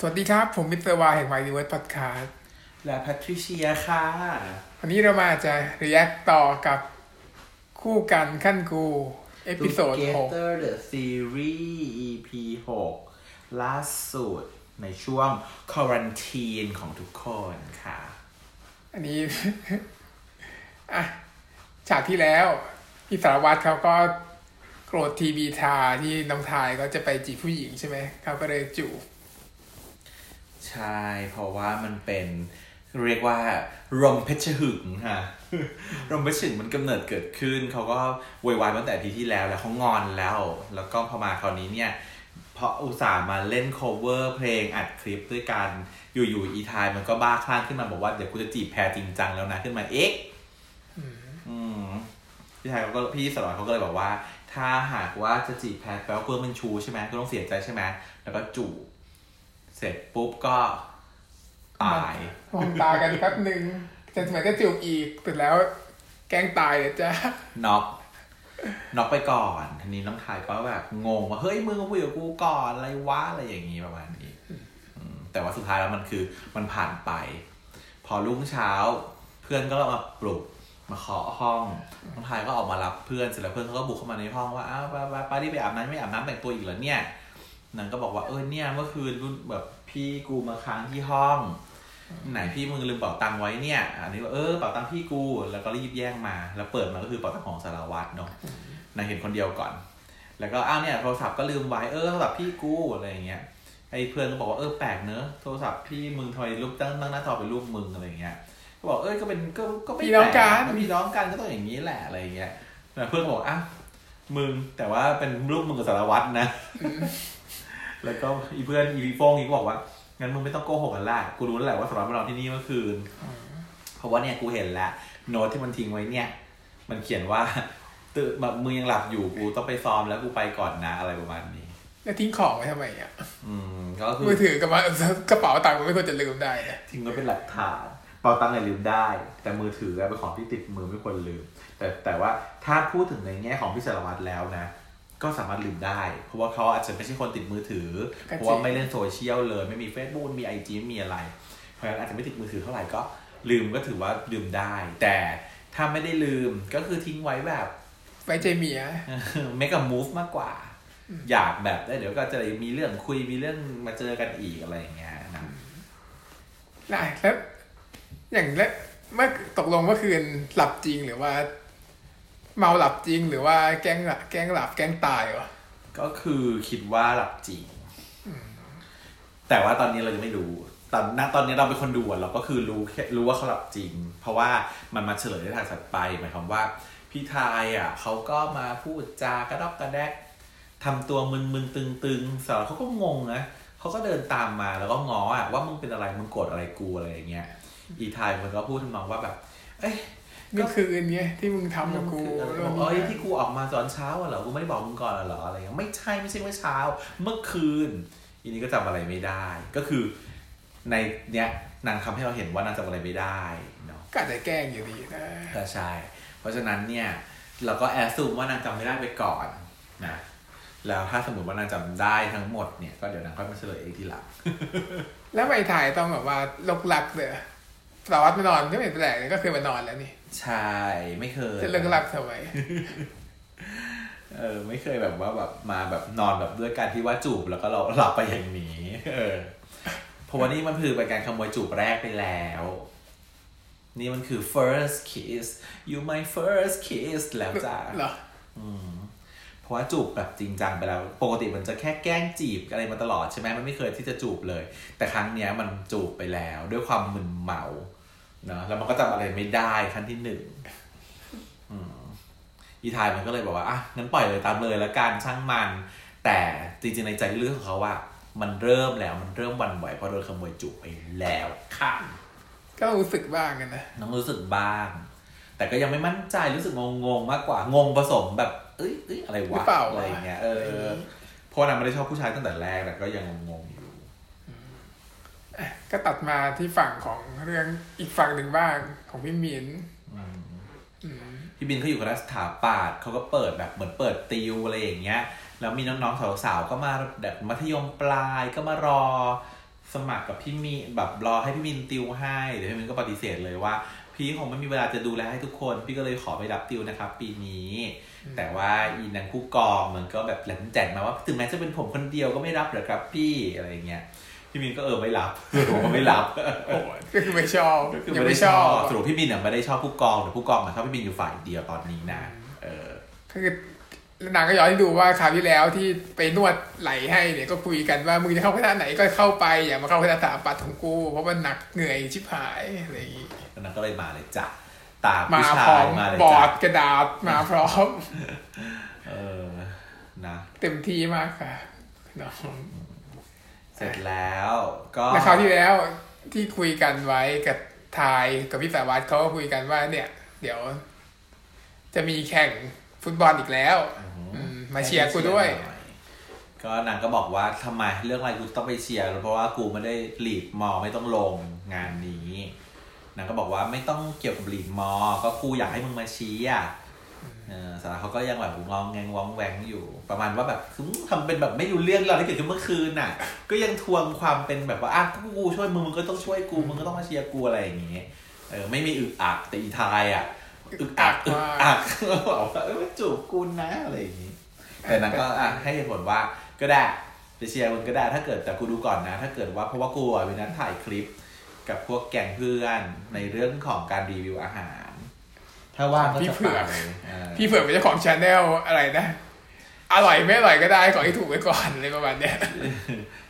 สวัสดีครับ ผมมิสเตอร์วายแห่งไมดีเวิร์ดพอดคาสต์และแพทริเชียค่ะ วันนี้เรามาจะรีแอคต่อกับคู่กันขั้นกู เอพิโซดหก Together the Series EP 6ล่าสุดในช่วงคว a นทีนของทุกคนค่ะ อันนี้ อะ ฉากที่แล้วพี่สารวัตรเขาก็โกรธทีบีทาที่น้องทายก็จะไปจีบผู้หญิงใช่ไหมเขาก็เลยจูบ ใช่ เพราะว่ามันเป็นเรียกว่ารมเพชรหึงค่ะรมเพชรหึงมันกำเนิดเกิดขึ้น เขาก็โวยวายตั้งแต่อาทีที่แล้วแล้วเขางอนแล้ว แล้วก็พอมาคราวนี้เนี่ยเพราะอุตส่าห์มาเล่น cover เพลงอัดคลิปด้วยกันอยู่ๆอีทายมันก็บ้าคลั่งขึ้นมาบอกว่าเดี๋ยวกูจะจีบแพรจริงจังแล้วนะขึ้นมาเอ๊ะพี่ชายเขาก็พี่สารวัตรเขาก็เลยบอกว่า ถ้าหากว่าจะจีบแพรแปลว่าเพื่อนมันชูใช่ไหมก็ต้องเสียใจใช่ไหมแล้วก็จูบ เสร็จปุ๊บก็ตายมองตากันแป๊บหนึ่งจะเหมือนจะจูบอีกแต่แล้ว แกล้งตายเลยจ้าน็อกน็อกไปก่อนทีนี้น้องทายก็แบบงงว่าเฮ้ยมึงมาคุยกับกูก่อนอะไรวะอะไรอย่างนี้ประมาณนี้อืมแต่ว่าสุดท้ายแล้วมันคือมันผ่านไป พอรุ่งเช้า เพื่อนก็มาปลุกมาเคาะห้องน้องทายก็ออกมารับเพื่อนเสร็จแล้วเพื่อนเขาก็บุกเข้ามาในห้องว่าอ้าวไปไปไปที่ไปอาบน้ำไม่อาบน้ำแต่งตัวอีกเหรอเนี่ย นางก็บอกว่าเออเนี่ยเมื่อคืนรุ่นแบบพี่กูมาค้างที่ห้อง ไหนพี่มึงลืมเป๋าตังค์ไว้เนี่ย อันนี้ว่าเออเป๋าตังค์พี่กูแล้วก็รีบแย่งมา แล้วเปิดมาก็คือเป๋าตังค์ของสารวัตรเนาะนายเห็นคนเดียวก่อน แล้วก็อ้าวเนี่ยโทรศัพท์ก็ลืมไว้เออโทรศัพท์พี่กูอะไรอย่างเงี้ยไอ้เพื่อนก็บอกว่าเออแปลกเนอะโทรศัพท์พี่มึงทำไมรูปตั้งตั้งหน้าจอเป็นรูปมึงอะไรอย่างเงี้ยก็บอกเออก็เป็นก็ก็ไม่พี่น้องกันแปลพี่น้องกันก็ต้องอย่างนี้แหละอะไรอย่างเงี้ยแต่เพื่อนก็บอกอ้าวมึงแต่ว่าเป็นรูปมึงกับสารวัตรนะ แล้วก็อีเพื่อนอีพีโป้งอีกบอกว่างั้นมึงไม่ต้องโกหกกันละกูรู้แล้วแหละว่าสารวัตรมานอนที่นี่เมื่อคืน เพราะว่าเนี่ยกูเห็นแล้วโน้ตที่มันทิ้งไว้เนี่ย มันเขียนว่าตื่นแบบมึงยังหลับอยู่กูต้องไปซ้อมแล้วกูไปก่อนนะอะไรประมาณนี้แล้วทิ้งของไว้ทำไมอะอืมก็คือมือถือกับมากระเป๋าตังค์มันไม่ควรจะลืมได้นะทิ้งไว้เป็นหลักฐานเป๋าตังค์เนี่ยลืมได้ แต่มือถือเป็นของที่ติดมือไม่ควรลืม แต่แต่ว่าถ้าพูดถึงในแง่ของพี่สารวัตรแล้วนะ ก็สามารถลืมได้ เพราะว่าเขาอาจจะไม่ใช่คนติดมือถือ เพราะว่าไม่เล่นโซเชียลเลย ไม่มี Facebook ไม่มีไอจีไม่มีอะไร เพราะฉะนั้นอาจจะไม่ติดมือถือเท่าไหร่ก็ลืมก็ถือว่าลืมได้ แต่ถ้าไม่ได้ลืมก็คือทิ้งไว้แบบไว้ใจเมียเมก a มูฟมากกว่า อยากแบบได้เดี๋ยวก็จะมีเรื่องคุยมีเรื่องมาเจอกันอีกอะไรอย่างเงี้ยนะได้แล้วอย่างแล้วเมื่อตกลงเมื่อคืนหลับจริงหรือว่า เมาหลับจริงหรือว่าแกล้งหลับแกล้งหลับแกล้งตายวะก็คือคิดว่าหลับจริง แต่ว่าตอนนี้เรายังไม่รู้ตอนณตอนนี้เราเป็นคนดูอะเราก็คือรู้แค่รู้ว่าเขาหลับจริง เพราะว่ามันมาเฉลยในทางถัดไปหมายความว่า พี่ทายอะเขาก็มาพูดจากระดอกกระแดกทำตัวมึนๆตึงๆสาวเขาก็งงนะเขาก็เดินตามมาแล้วก็ง้ออะว่ามึงเป็นอะไรมึงโกรธอะไรกูอะไรอย่างเงี้ยอีทายมันก็พูดทำนองว่าแบบ เอ้ย เมื่อคืนเนี้ยที่มึงทำกับกูบอกเอ้ยที่กูออกมาตอนเช้าอะเหรอกูไม่ได้บอกมึงก่อนอะเหรออะไรเงี้ยไม่ใช่ไม่ใช่เมื่อเช้า เมื่อคืนอีนี้ก็จำอะไรไม่ได้ ก็คือ ในเนี้ยนางทำให้เราเห็นว่านางจำอะไรไม่ได้เนาะก็อาจจะแกล้งอยู่ดีนะก็ใช่ เพราะฉะนั้นเนี่ยเราก็แอสซูมว่านางจำไม่ได้ไปก่อนนะแล้วถ้าสมมติว่านางจำได้ทั้งหมดเนี่ยก็เดี๋ยวนางค่อยมาเฉลยเองทีหลังแล้วไปถ่ายต้องแบบว่าลกลักเลย สารวัตรมานอนก็ไม่เห็นแปลกเลยก็เคยมานอนแล้วนี่ใช่ไม่เคยจะเลิกลักทำไมเออ ไม่เคยแบบว่าแบบมาแบบนอนแบบด้วยการที่ว่าจูบแล้วก็เราหลับไปอย่างนี้ เออเพราะว่านี่มันคือเป็นการขโมยจูบแรกไปแล้ว นี่มันคือ first kiss you my first kiss แล้วจ้าเหรออืมเพราะว่าจูบแบบจริงจังไปแล้ว ปกติมันจะแค่แกล้งจีบอะไรมาตลอดใช่ไหมมันไม่เคยที่จะจูบเลย แต่ครั้งเนี้ยมันจูบไปแล้ว ด้วยความมึนเมาเนาะแล้วมันก็จำอะไรไม่ได้ขั้นที่หนึ่งอืมอีทายมันก็เลยบอกว่าอะงั้นปล่อยเลยตามเลยละกันช่างมัน แต่จริงๆในใจลึกของเขาว่า มันเริ่มแล้วมันเริ่มหวันไหวเพราะโดนขโมยจุกไปแล้วค่ะ ก็รู้สึกบ้างกันนะน้องรู้สึกบ้าง แต่ก็ยังไม่มั่นใจรู้สึกงงๆมากกว่างงผสมแบบ เอ้ยเอ้ยอะไรหรือวะเปล่าอะไรอย่างเงี้ยเออะไรอย่างองี้เพราะว่านางไม่ได้ชอบผู้ชายตั้งแต่แรกแต่ก็ยังงงๆอยู่ ก็ตัดมาที่ฝั่งของเรื่องอีกฝั่งหนึ่งบ้างของพี่มินอืมอืมพี่บินเขาอยู่คณะสถาปัตย์เขาก็เปิดแบบเหมือนเปิดติวอะไรอย่างเงี้ย แล้วมีน้องๆสาวๆก็มาแบบมัธยมปลายก็มารอสมัครกับพี่มีแบบรอให้พี่มินติวให้เดี๋ยวพี่มินก็ปฏิเสธเลยว่า พี่คงไม่มีเวลาจะดูแลให้ทุกคน พี่ก็เลยขอไม่รับติวนะครับ ปีนี้ แต่ว่าอีนังผู้กองมันก็แบบแหลมแจ่มมาว่าถึงแม้จะเป็นผมคนเดียวก็ไม่รับเหรอครับพี่อะไรอย่างเงี้ย พี่มินก็เออไม่รับผมก็ไม่รับโอ้ยก็คือไม่ชอบก็คือยังไม่ไม่ได้ชชออบบสรุปพี่มินเนี่ยไม่ได้ชอบผู้กองแต่ผู้กองมาชอบพี่มินอยู่ฝ่ายเดียวตอนนี้นะเออคือนางก็ย้อนให้ดูว่าคราวที่แล้วที่ไปนวดไหลให้เนี่ยก็คุยกันว่ามึงจะเข้าคณะไหนก็เข้าไปอย่ามาเข้าคณะสถาปัตย์ของกูเพราะมันหนักเหนื่อยชิบหายอะไรอย่างงี้แล้วนั้นก็เลยมาเลยจ้ะตามมาผู้พร้ชาอยมมาเลยบอจ้ะร์ดกระดาษมาพร้อม เออนะ เต็มที่มากค่ะน้อง เสร็จแล้ว ก็แล้วคราวที่แล้วที่คุยกันไว้กับทายกับพี่สาวัตรเขาก็คุยกันว่า เนี่ย เดี๋ยว จะมีแข่งฟุตบอลอีกแล้วอือหืออืมมาเชียร์กูด้วยให้เชีร์หน่อก็นางก็บอกว่าทำไมเรื่องอะไรกูต้องไปเชียร์เพราะว่ากูไม่ได้ลีดมอไม่ต้องลงงานนี้นางก็บอกว่าไม่ต้องเกี่ยวกับลีดมอ ก็กูอยากให้มึงมาเชียร์เออ สาระเขาก็ยังแบบงองแงงว้องแวงอยู่ ประมาณว่าแบบคือทำเป็นแบบไม่รู้เรื่องเราที่เกิดขึ้นเมื่อคืนน่ะ ก็ยังทวงความเป็นแบบว่าอะก็กูช่วยมึงมึงก็ต้องช่วยกูมึงก็ต้องมาเชียร์กูอะไรอย่างเงี้ยเออไม่มีอึกอักแต่อีทายอะอึกอักอึกอักบอกว่าเออจูบกูนะอะไรอย่างงี้แต่นางก็อะให้เหตุผลว่าก็ได้จะเชียร์มึงก็ได้ถ้าเกิดแต่กูดูก่อนนะ ถ้าเกิดว่าเพราะว่ากูอะเป็นนัดถ่ายคลิป กับพวกแก๊งเพื่อนในเรื่องของการรีวิวอาหาร ถ้าว่างก็จะไปเออพี่เผื่อเป็นเจ้าของ channel อะไรนะ อร่อยไม่อร่อยก็ได้ขอให้ถูกไว้ก่อนอะไรประมาณเนี้ย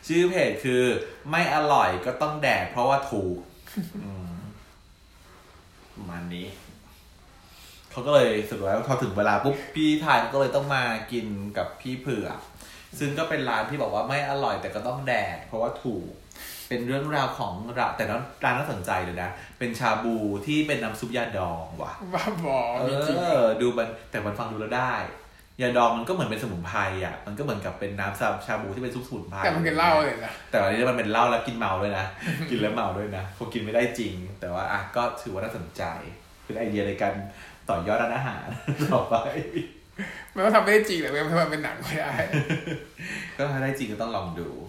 ชื่อเพจคือ ไม่อร่อยก็ต้องแดกเพราะว่าถูกอืมประมาณนี้เขาก็เลยสุดแล้วพอถึงเวลาปุ๊บพี่ไทป์ก็เลยต้องมากินกับพี่เผือกซึ่งก็เป็นร้านที่บอกว่าไม่อร่อยแต่ก็ต้องแดกเพราะว่าถูก เป็นเรื่องราวของร้านแต่นั้นร้านน่าสนใจเลยนะ เป็นชาบูที่เป็นน้ำซุปยาดองว่ะบ้าบอเอมีจริงอดูมันแต่มันฟังดูแล้วได้ ยาดองมันก็เหมือนเป็นสมุนไพรอะ มันก็เหมือนกับเป็นน้ำซาชาบูที่เป็นซุปสมุนไพรแต่มันคือเหล้าเลยนะแต่อันนี้มันเป็นเหล้าแล้วกินเมาด้วยนะ กินแล้วเมาด้วยนะคงกินไม่ได้จริง แต่ว่าอะก็ถือว่าน่าสนใจ เป็นไอเดียในการต่อยอดร้านอาหารต่อไปมันก็ทำไม่ได้จริงแต่มันทำเป็นหนังไม่ได้ก็ถ้าได้จริงก็ต้องลองดูอืม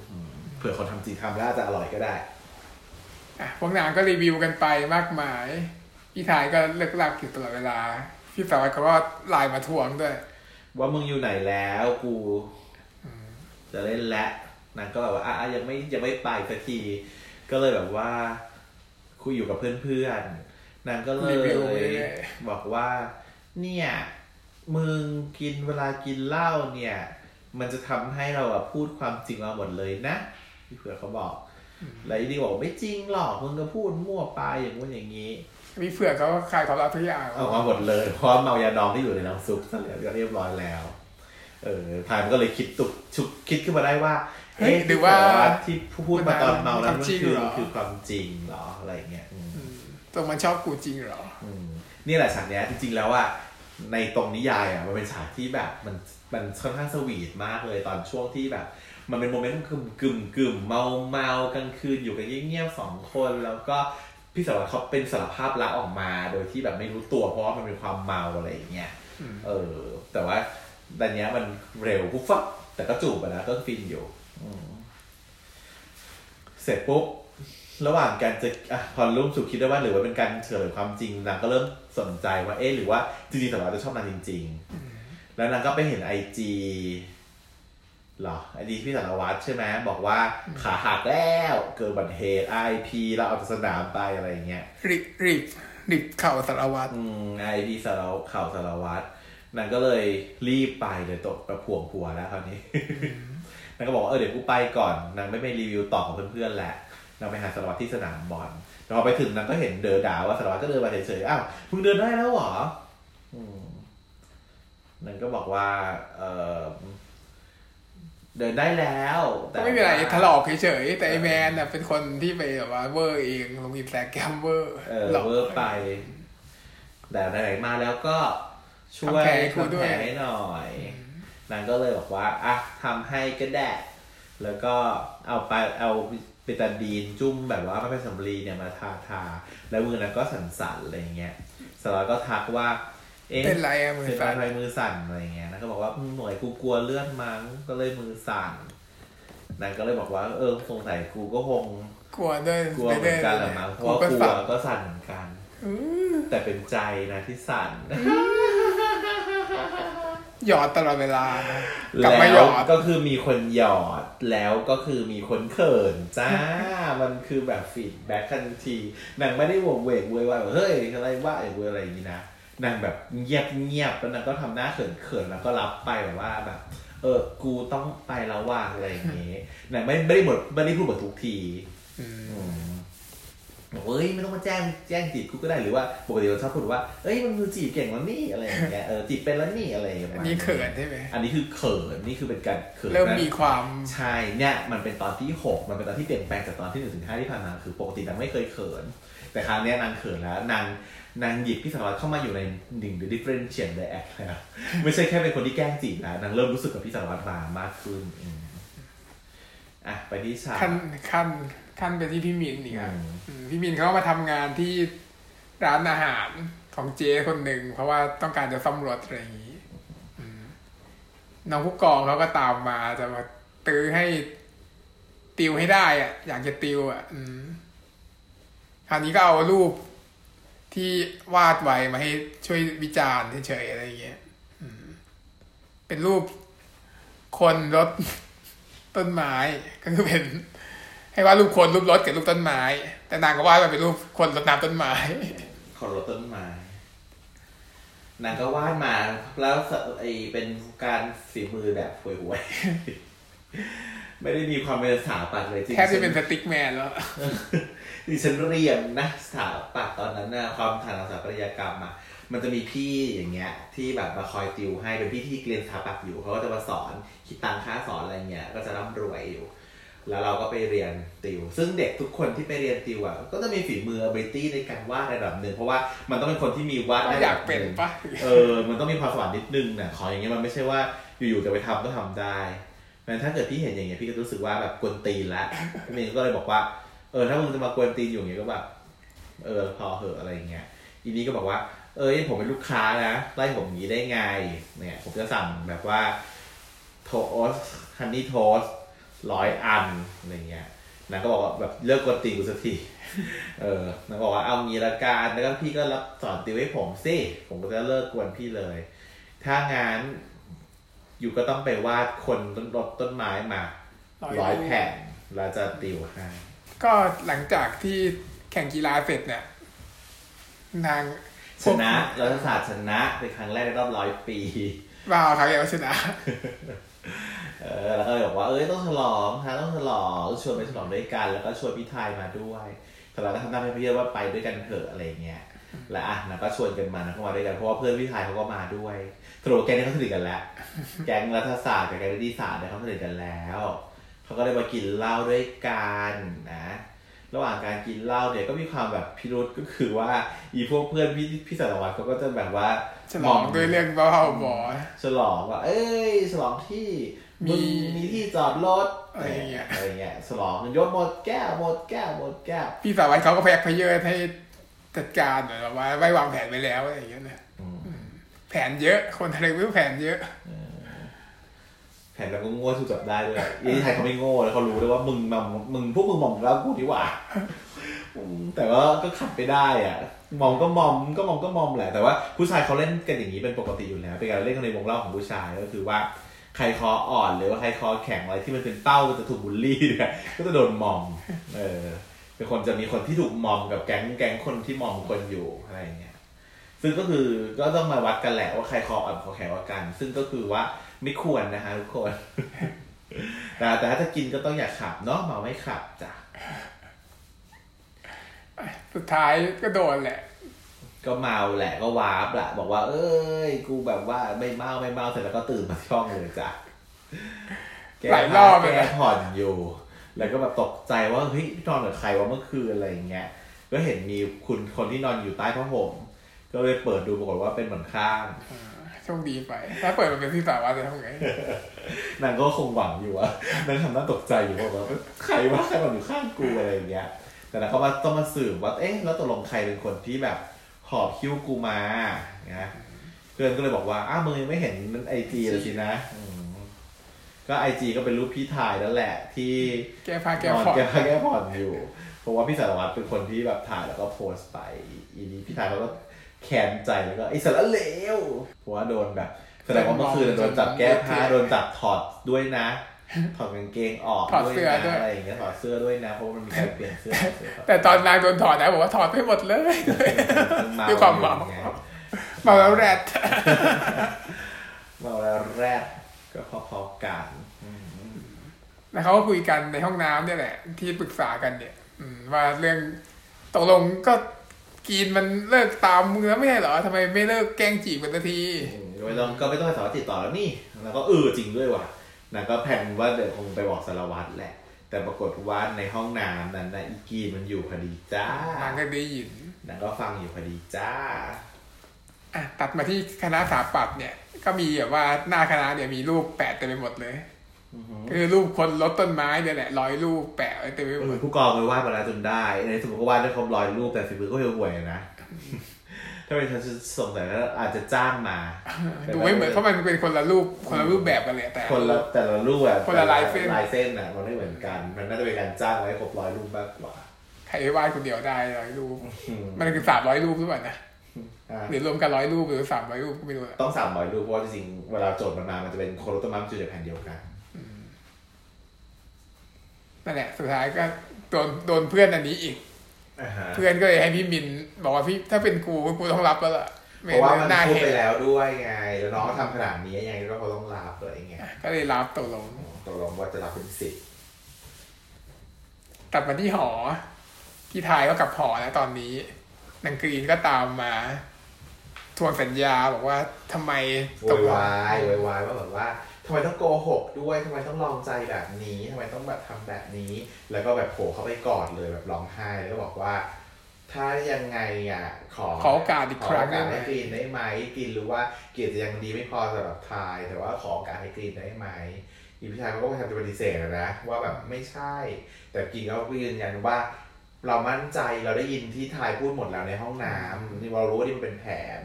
เผื่อคนทำจริงทำแล้วอาจจะอร่อยก็ได้อะพวกนางก็รีวิวกันไปมากมาย พี่ทายก็เลิกลักอยู่ตลอดเวลา พี่สาวัตรเขาก็ไลน์มาทวงด้วย ว่ามึงอยู่ไหนแล้วกูจะเล่นและนางก็แบบว่าอะอะยังไม่ยังไม่ไปสักที ก็เลยแบบว่า คุยอยู่กับเพื่อนๆนางก็เลรียวิวไปเรื่อยบอกว่า เนี่ย มึงกินเวลากินเหล้าเนี่ย มันจะทำให้เราอะพูดความจริงมาหมดเลยนะ พี่เผือกเขาบอกแล้วอีดีบอกไม่จริงหรอกมึงก็พูดมั่วไปอย่างงู้นอย่างนี้พี่เผือกเขาก็ขายของเราทุกอย่างออกมาหมดเลยเพราะเมายาดองที่อยู่ในน้ำซุปซะเหลือเรียบร้อยแล้ว เออทายมันก็เลยคิดตุกชุกคิดขึ้นมาได้ว่าเฮ้ยหรือว่าที่พูดมาตอนเมานั้นมันจริงคือเหรอคือความจริงเหรออะไรเงี้ยอืมอืมตรงมันชอบกูจริงเหรออืมนี่แหละฉากเนี้ยจริงๆแล้วว่าในตรงนิยายอะมันเป็นฉากที่แบบมันมันค่อนข้างสวีทมากเลยตอนช่วงที่แบบ มันเป็นโมเมนต์กึ่มกึ่มกึ่มเมาเมากลางคืนอยู่กันเงียบๆสองคนแล้วก็พี่สารวัตรเขาเป็นสารภาพรักออกมาโดยที่แบบไม่รู้ตัวเพราะว่ามันเป็นความเมาอะไรอย่างเงี้ยอืมเออ แต่ว่าดันเนี้ยมันเร็วปุ๊บฟับแต่ก็จูบไปแล้วก็ฟินอยู่อืมเสร็จปุ๊บระหว่างการจะอะพอรุ่มสุดคิดได้ว่าหรือว่าเป็นการเฉลยความจริงนางก็เริ่มสนใจว่าเอ๊ะหรือว่าจริงๆสารวัตรจะชอบนางจริง ๆ แล้วนางก็ไปเห็นไอจี หรอไอดีพี่สารวัตรใช่ไหมบอกว่าขาหักแล้วเกิดอุบัติเหตุไอพีเราเอาจากสนามไปอะไรอย่างเงี้ยริบริบริบเข่าสารวัตรอืมไอพีสารวข่าวสารวัตรนางก็เลยรีบไปเลยตกประพวงผัวแล้วคราวนี้นางก็บอกว่าเออเดี๋ยวกูไปก่อนนางไม่ไปรีวิวต่อกับเพื่อนๆแหละนางไปหาสารวัตรที่สนามบอลแต่พอไปถึงนางก็เห็นเดอด่าว่าสารวัตรก็เดินมาเฉยๆอ้าวมึงเดินได้แล้วเหรออืมนางก็บอกว่า เออ เดินได้แล้วก็ไม่มีอะไรว่าถลอกเฉยๆแต่ไอแมนน่ะเป็นคนที่ไปแบบว่าเวอร์เองลงอินสตาแกรมเวอร์เออหลอกเวอร์ไป แต่ไหนๆมาแล้วก็ช่วยทำแผลให้กูด้วยทำแผลให้หน่อยนางก็เลยบอกว่าอะทำให้ก็ได้แล้วก็เอาไปเอาเบตาดีนจุ่มแบบว่าไม่เป็นสำลีเนี่ยมาทาทาแล้วมือนั้นก็สั่นๆอะไรอย่างเงี้ยสารวัตรก็ทักว่า เอ๊ะเป็นไรอะมือเป็นสั่นอะไรมือสั่นอะไรอย่างเงี้ยแล้วก็บอกว่าอืมหน่วยกูกลัวเลื่อนมั้งก็เลยมือสั่นนางก็เลยบอกว่า เออสงสัยกูก็คงกลัวด้วยกลัวเหมือนกันแหละมั้งเพราะว่าก็กลัวสั่นก็สั่นเหมือนกันแต่เป็นใจนะที่สั่นหยอดตลอดเวลานะกลับแล้มาหยวอดก็คือมีคนหยอดแล้วก็คือมีคนเขินจ้า มันคือแบบ feedback ทันทีนางไม่ได้โหวกเวกเวยว่าแบบเฮ้ยอะไรว่าไอ้เวยอะไรอย่างนี้นะ นางแบบเงียบเงียบแล้วนางก็ทำหน้าเขินเขินแล้วก็รับไปแบบว่าแบบ เออ กูต้องไปแล้วว่าอะไรอย่างงี้นางไม่ไม่ได้หมดไม่ได้พูดหมดทุกทีอืมอืมบอกว่าเฮ้ยไม่ต้องมาแจ้งแจ้งจีบกูก็ได้หรือว่าปกติเราชอบพูดว่าเอ้ยมันคือจีบเก่งแล้วนี่อะไรอย่างเงี้ยเออจีบเป็นแล้วนี่อะไรอย่างเงี้ยอันนี้เขินใช่ไหมอันนี้คือเขินนี่คือเป็นการเขินเริ่มนะมีความใช่เนี่ยมันเป็นตอนที่หกมันเป็นตอนที่เปลี่ยนแปลงจากตอนที่หนึ่งถึงห้าที่ผ่านมาคือปกตินางไม่เคยเขิน แต่ครั้งเนี้ยนางเขินแล้วนาง นางหยิบพี่สารวัตรเข้ามาอยู่ในหนึ่ง the differentiate the act แล้วไม่ใช่แค่เป็นคนที่แกล้งจีบแล้วนางเริ่มรู้สึกกับพี่สารวัตรมามากขึ้นอืมอะไปที่ฉากขั้นขั้นขั้นไปที่พี่มินอีกอะอืมอืมพี่มินเขามาทำงานที่ร้านอาหารของเจ๊คนหนึ่งเพราะว่าต้องการจะซ่อมรถอะไรอย่างนี้อืมน้องผู้กองเขาก็ตามมาจะมาตื้อให้ติวให้ได้อะ อยากจะติวอะอืมคราวนี้ก็เอารูป ที่วาดไว้มาให้ช่วยวิจารณ์เฉยๆอะไรอย่างเงี้ยอืมเป็นรูปคนรถต้นไม้ก็คือเป็น ให้วาดรูปคนรูปรถกับรูปต้นไม้ แต่นางก็วาดมาเป็นรูปคนรดน้ำต้นไม้ขอรถต้นไม้นางก็วาดมาแล้วสไอเป็นการฝีมือแบบห่วยๆไม่ได้มีความเป็นสถาปัตย์เลยจริงแทบจะเป็นสติ๊กแมนแล้ว ดิฉันเรียนนะสถาปัตย์ตอนนั้นนะความทางสถาปัตยกรรมอะมันจะมีพี่อย่างเงี้ย ที่แบบมาคอยติวให้เป็นพี่ที่เรียนสถาปัตย์อยู่เขาก็จะมาสอนคิดตังค่าสอนอะไรเงี้ยก็จะร่ำรวยอยู่ แล้วเราก็ไปเรียนติว ซึ่งเด็กทุกคนที่ไปเรียนติวอะก็จะมีฝีมือ ability ในการวาดระดับหนึ่งเพราะว่ามันต้องเป็นคนที่มีวาดก็ได้อยากเป็นระดับหงปะเออมันต้องมีความสวรรค์นิดนึงนะของอย่างเงี้ยมันไม่ใช่ว่าอยู่ๆจะไปทำก็ทำได้เพราะฉะนั้นถ้าเกิดพี่เห็นอย่างเงี้ยพี่ก็รู้สึกว่าแบบกวนตีนละพี่เมย์ก็เลยบอกว่า เออถ้ามึงจะมากวนตีนอยู่อย่างเงี้ยก็แบบเออพอเหอะอะไรอย่างเงี้ยอีนี้ก็บอกว่า เอ้ยผมเป็นลูกค้านะไล่ผมอย่างนี้ได้ไง เนี่ย ผมจะสั่งแบบว่าโทสฮันนี่โทสร้อยอันอะไรเงี้ยนางก็บอกว่าแบบเลิกกวนตีนกูสักที เออนางบอกว่าเอางี้ละกันแล้วก็พี่ก็รับสอนติวให้ผมสิผมก็จะเลิกกวนพี่เลย ถ้างานอยู่ก็ต้องไปวาดคนต้นรถต้นไม้มาร้อยแผ่นแล้วจะติวให้ ก็หลังจากที่แข่งกีฬาเสร็จเนี่ย นางชนะรัฐศาสตร์ชนะเป็นครั้งแรกในรอบร้อยปีว้าวเขาเรียกว่าชนะเออแล้วก็เลยบอกว่าเอ้ยต้องฉลองฮะต้องฉลองชวนไปฉลองด้วยกัน แล้วก็ชวนพี่ไทยมาด้วยแต่เราก็ทำหน้าให้พี่เยอะว่าไปด้วยกันเถอะอะไรเงี้ยแล้วอะนะก็ชวนกันมานะก็มาด้วยกันเพราะว่าเพื่อนพี่ไทยเขาก็มาด้วยสรุปว่าแก๊งนี้เขาสนิทกันแล้ว แก๊งรัฐศาสตร์กับแก๊งนิติศาสตร์เนี่ยเขาสนิทกันแล้ว เขาก็เลยมากินเหล้าด้วยกันนะระหว่างการกินเหล้าเนี่ยก็มีความแบบพิรุษก็คือว่าอีพวกเพื่อนพี่พี่สารวัตรเขาก็จะแบบว่าฉลองด้วยเรื่องบ้าๆบอฉลองว่า เอ้ยฉลองที่มีมึงมีที่จอดรถอะไรอย่างเงี้ยอะไรเงี้ยฉลองยศหมดแก้วหมดแก้วหมดแก้วพี่สาววัยเขาก็แพกพเยอให้จัดการหน่อยแบบว่าไว้วางแผนไว้แล้วอะไรอย่างเงี้ยนะอืมแผนเยอะ คนทะเลวิวแผนเยอะ แผนแบบโง่ๆถูกจับได้ด้วยยี่ไทยเขาไม่โง่แล้วเขารู้ด้วยว่ามึงมองมึงพวกมึงมองแล้วกูดีกว่าแต่ว่าก็ขัดไปได้อะ มองก็มอมก็มองก็มอมแหละ แต่ว่าผู้ชายเขาเล่นกันอย่างนี้เป็นปกติอยู่แล้ว เป็นการเล่นกันในวงเล่าของผู้ชายก็คือว่าใครคออ่อนหรือว่าใครคอแข็งอะไรที่มันเป็นเป้าจะถูกบูลลี่เนี่ยก็จะโดนมอม เออ เป็นคนจะมีคนที่ถูกมอมกับแก๊งแก๊งคนที่มอมคนอยู่อะไรอย่างเงี้ย ซึ่งก็คือก็ต้องมาวัดกันแหละว่าใครคออ่อนคอแข็งกว่ากัน ซึ่งก็คือว่าไม่ควรนะฮะทุกคนแต่แต่ถ้าจะกินก็ต้องอย่าขับเนาะเมาไม่ขับจ้ะสุดท้ายก็โดนแหละ ก็เมาแหละก็วาร์ปแหละบอกว่า เอ้ย กูแบบว่าไม่เมาไม่เมาเสร็จแล้วก็ตื่นมาที่ห้องเลยจ้ะแกหลายรอบเลยแกนะผ่อนอยู่ แล้วก็แบบตกใจว่าเฮ้ยนอนกับใครวะเมื่อคืนอะไรอย่างเงี้ยก็เห็นมีคุณคนที่นอนอยู่ใต้ผ้าห่ม ก็เลยเปิดดูปรากฏว่าเป็นเหมือนข้างโชคดีไป ถ้าเปิดมาเป็นพี่สาววัยจะทำไงนางก็คงหวังอยู่ว่านางทำหน้าตกใจอยู่ว่าแบบใครวะใครมาอยู่ข้างกูอะไรอย่างเงี้ย แต่นางก็มาต้องมาสืบว่าเอ๊ะแล้วตกลงใครเป็นคนที่แบบหอบคิ้วกูมานะเพื่อนก็เลยบอกว่าอ้าวมึงยังไม่เห็นไอจีเลยสินะอืมก็ก็ไอจีก็เป็นรูปพี่ถ่ายนั่นแหละ ที่แก้ผ้าแก้นอนผ่อนแก้ผ้าแก้ผ่อนอยู่ เพราะว่าพี่สารวัตรเป็นคนที่แบบถ่ายแล้วก็โพสต์ไปอีนี้พี่ถ่ายเขาก็ แค้นใจแล้วก็ไอสารเลวเพราะว่าโดนแบบ แสดงว่าเมื่อคืนโดนจับแก้ผ้าโดนจับถอดด้วยนะ ถอดกางเกงออกถอดเสื้อด้วยนะอะไรอย่างเงี้ยถอดเสื้อด้วยนะเพราะว่ามันมีการเปลี่ยนเสื้อเสื้อ แต่ตอนนางโดนถอดนะบอกว่าถอดไปหมดเลยด้วยความเมาไงเมาแล้วแรดเมาแล้วแรดก็พอๆกันอืมแล้วเขาก็คุยกันในห้องน้ำเนี่ยแหละ ที่ปรึกษากันเนี่ยอืมว่าเรื่องตกลงก็ กินมันเลิกตามมือไม่ใช่เหรอทำไมไม่เลิกแกล้งจีบกันสักทีไม่ต้องก็ไม่ต้องไปสารวัตรติดต่อแล้วนี่ แล้วก็เออจริงด้วยว่ะนางก็แผนว่าเดี๋ยวคงไปบอกสารวัตรแหละ แต่ปรากฏว่าในห้องน้ำนั้นนะอีกีมันอยู่พอดีจ้านางก็ได้ยินนางก็ฟังอยู่พอดีจ้าอะตัดมาที่คณะสถาปัตย์เนี่ย ก็มีแบบว่าหน้าคณะเนี่ยมีรูปแปะเต็มไปหมดเลยอือหือ คือรูปคนรถต้นไม้เนี่ยแหละร้อยรูปแปะไว้เต็มไปหเอมอดผู้กองไปวาดมาแล้วจนได้ในสมมติก็วาดได้ครบร้อยรูปแต่ฝีมือก็ห่วยๆนะถ้าเป็นฉันจะสงสัยว่าอาจจะจ้างมาดูไม่เหมือนเพราะมันเป็นคนละรูปคนละรูปแบบกันเลยแต่คนละแต่ละรูปอะคนละลายเส้นลายเส้นอะมันไม่เหมือนกัน มันน่าจะเป็นการจ้างไว้ครบร้อยรูปมากกว่าใครวาดคนเดียวได้ร้อยรูปอืมมันคือสามร้อยรูปหรือเปล่านะอะหรือรวมกันร้อยรูปหรือสามร้อยรูปก็ไม่รู้อะต้องสามร้อยรูปเพราะว่าจริงๆเวลาโจทย์มันมามันจะเป็นโคโรโตมัมจุดแผ่นเดียวกัน นั่นแหละ สุดท้ายก็โดนโดนเพื่อนอันนี้อีกเพื่อนก็เลยให้พี่มินบอกว่าพี่ถ้าเป็นกูกูต้องรับแล้วล่ะเพราะว่ามันหน้าพูดเห็ไปนแล้วด้วยไงแล้วน้องก็ทำขนาดนี้ยังไงก็เขาต้องรับเลยไงก็เลยรับตกลงตกลงว่าจะรับเป็นสิทธิ์กลับมาที่หอ พี่ทายก็กลับหอแล้วตอนนี้นางกรีนก็ตามมาทวงสัญญาบอกว่าทำไมโวยวายโวยวายว่าแบบว่า ทำไมต้องโกหกด้วยทำไมต้องลองใจแบบนี้ทำไมต้องแบบทำแบบนี้ แล้วก็แบบโผล่เข้าไปกอดเลยแบบร้องไห้แล้วก็บอกว่า ถ้ายังไงอะขอขอโอกาสอีกขคอรั้โองกาได้สไหมให้กรีนได้ไหมกรีนรู้ว่าเกียรติจะยังดีไม่พอสำหรับทาย แต่ว่าขอโอกาสให้กรีนได้ไหมอีพี่ชายเขาก็พยายามจะปฏิเสธนะว่าแบบไม่ใช่ แต่กรีนเขาก็ยืนยันว่าเรามั่นใจเราได้ยินที่ทายพูดหมดแล้วในห้องน้ำนี่เรารู้ว่านี่มันเป็นแผน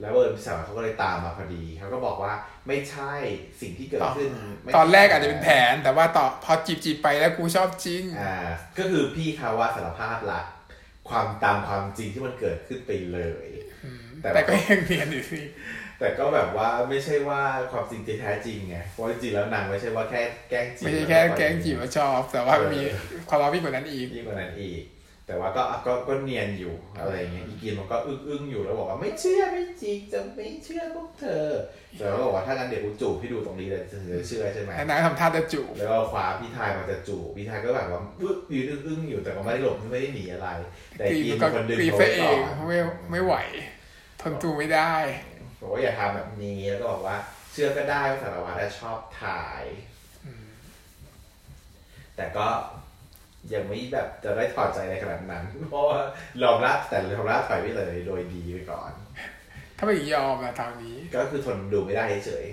แล้วเออพี่สาวเขาก็เลยตามมาพอดีเขาก็บอกว่าไม่ใช่สิ่งที่เกิดขึ้นไม่ตอนแรกอาจจะเป็นแผน แต่ว่าต่อพอจีบจีบไปแล้วกูชอบจริงอ่าก็คือพี่เขาว่าสารภาพรักความตามความจริงที่มันเกิดขึ้นไปเลย แต่แต่ก็ยังเนียนอยู่สิแต่ก็แบบว่าไม่ใช่ว่าความจริงที่แท้จริงไงเพราะจริงๆแล้วนางไม่ใช่ว่าแค่แกล้งจีบไม่ใช่แค่แกล้งจีบว่าชอบ แต่ว่ามีความรักยิ่งกว่านั้นอีกยิ่งกว่านั้นอีก แต่ว่าก็ก็ก็เนียนอยู่อะไรอย่างเงี้ยอีกินมันก็อึ้งอึ้งๆอยู่แล้วบอกว่าไม่เชื่อไม่จริงจะไม่เชื่อพวกเธอแต่เราก็บอกว่าถ้างั้นเดี๋ยวกูจูบให้ดูตรงนี้เลยถึงจะเชื่อใช่ไหมแล้วนางทำท่าจะจูบแล้วก็คว้าพี่ทายมาจะจูบพี่ทายก็แบบว่าอึ้งยืนอึ้งๆอยู่แต่ก็ไม่ได้หลบไม่ได้หนีอะไร แต่กรีกินนก็เป็นคนดึงกรีนเขาซะไว้เอก่องนไม่ไม่ไหวทนดูไม่ได้บอกว่าอย่าทำแบบนี้แล้วก็บอกว่าเชื่อก็ได้ว่าสารวัตรอะชอบถ่าย แต่ก็ ยังไม่แบบจะได้ถอดใจในขนาดนั้น เพราะว่ายอมรับแต่ยอมรับถอยไปเลยโดยดีไปก่อน ถ้าไม่ยอมนะทางนี้ ก็คือทนดูไม่ได้เฉย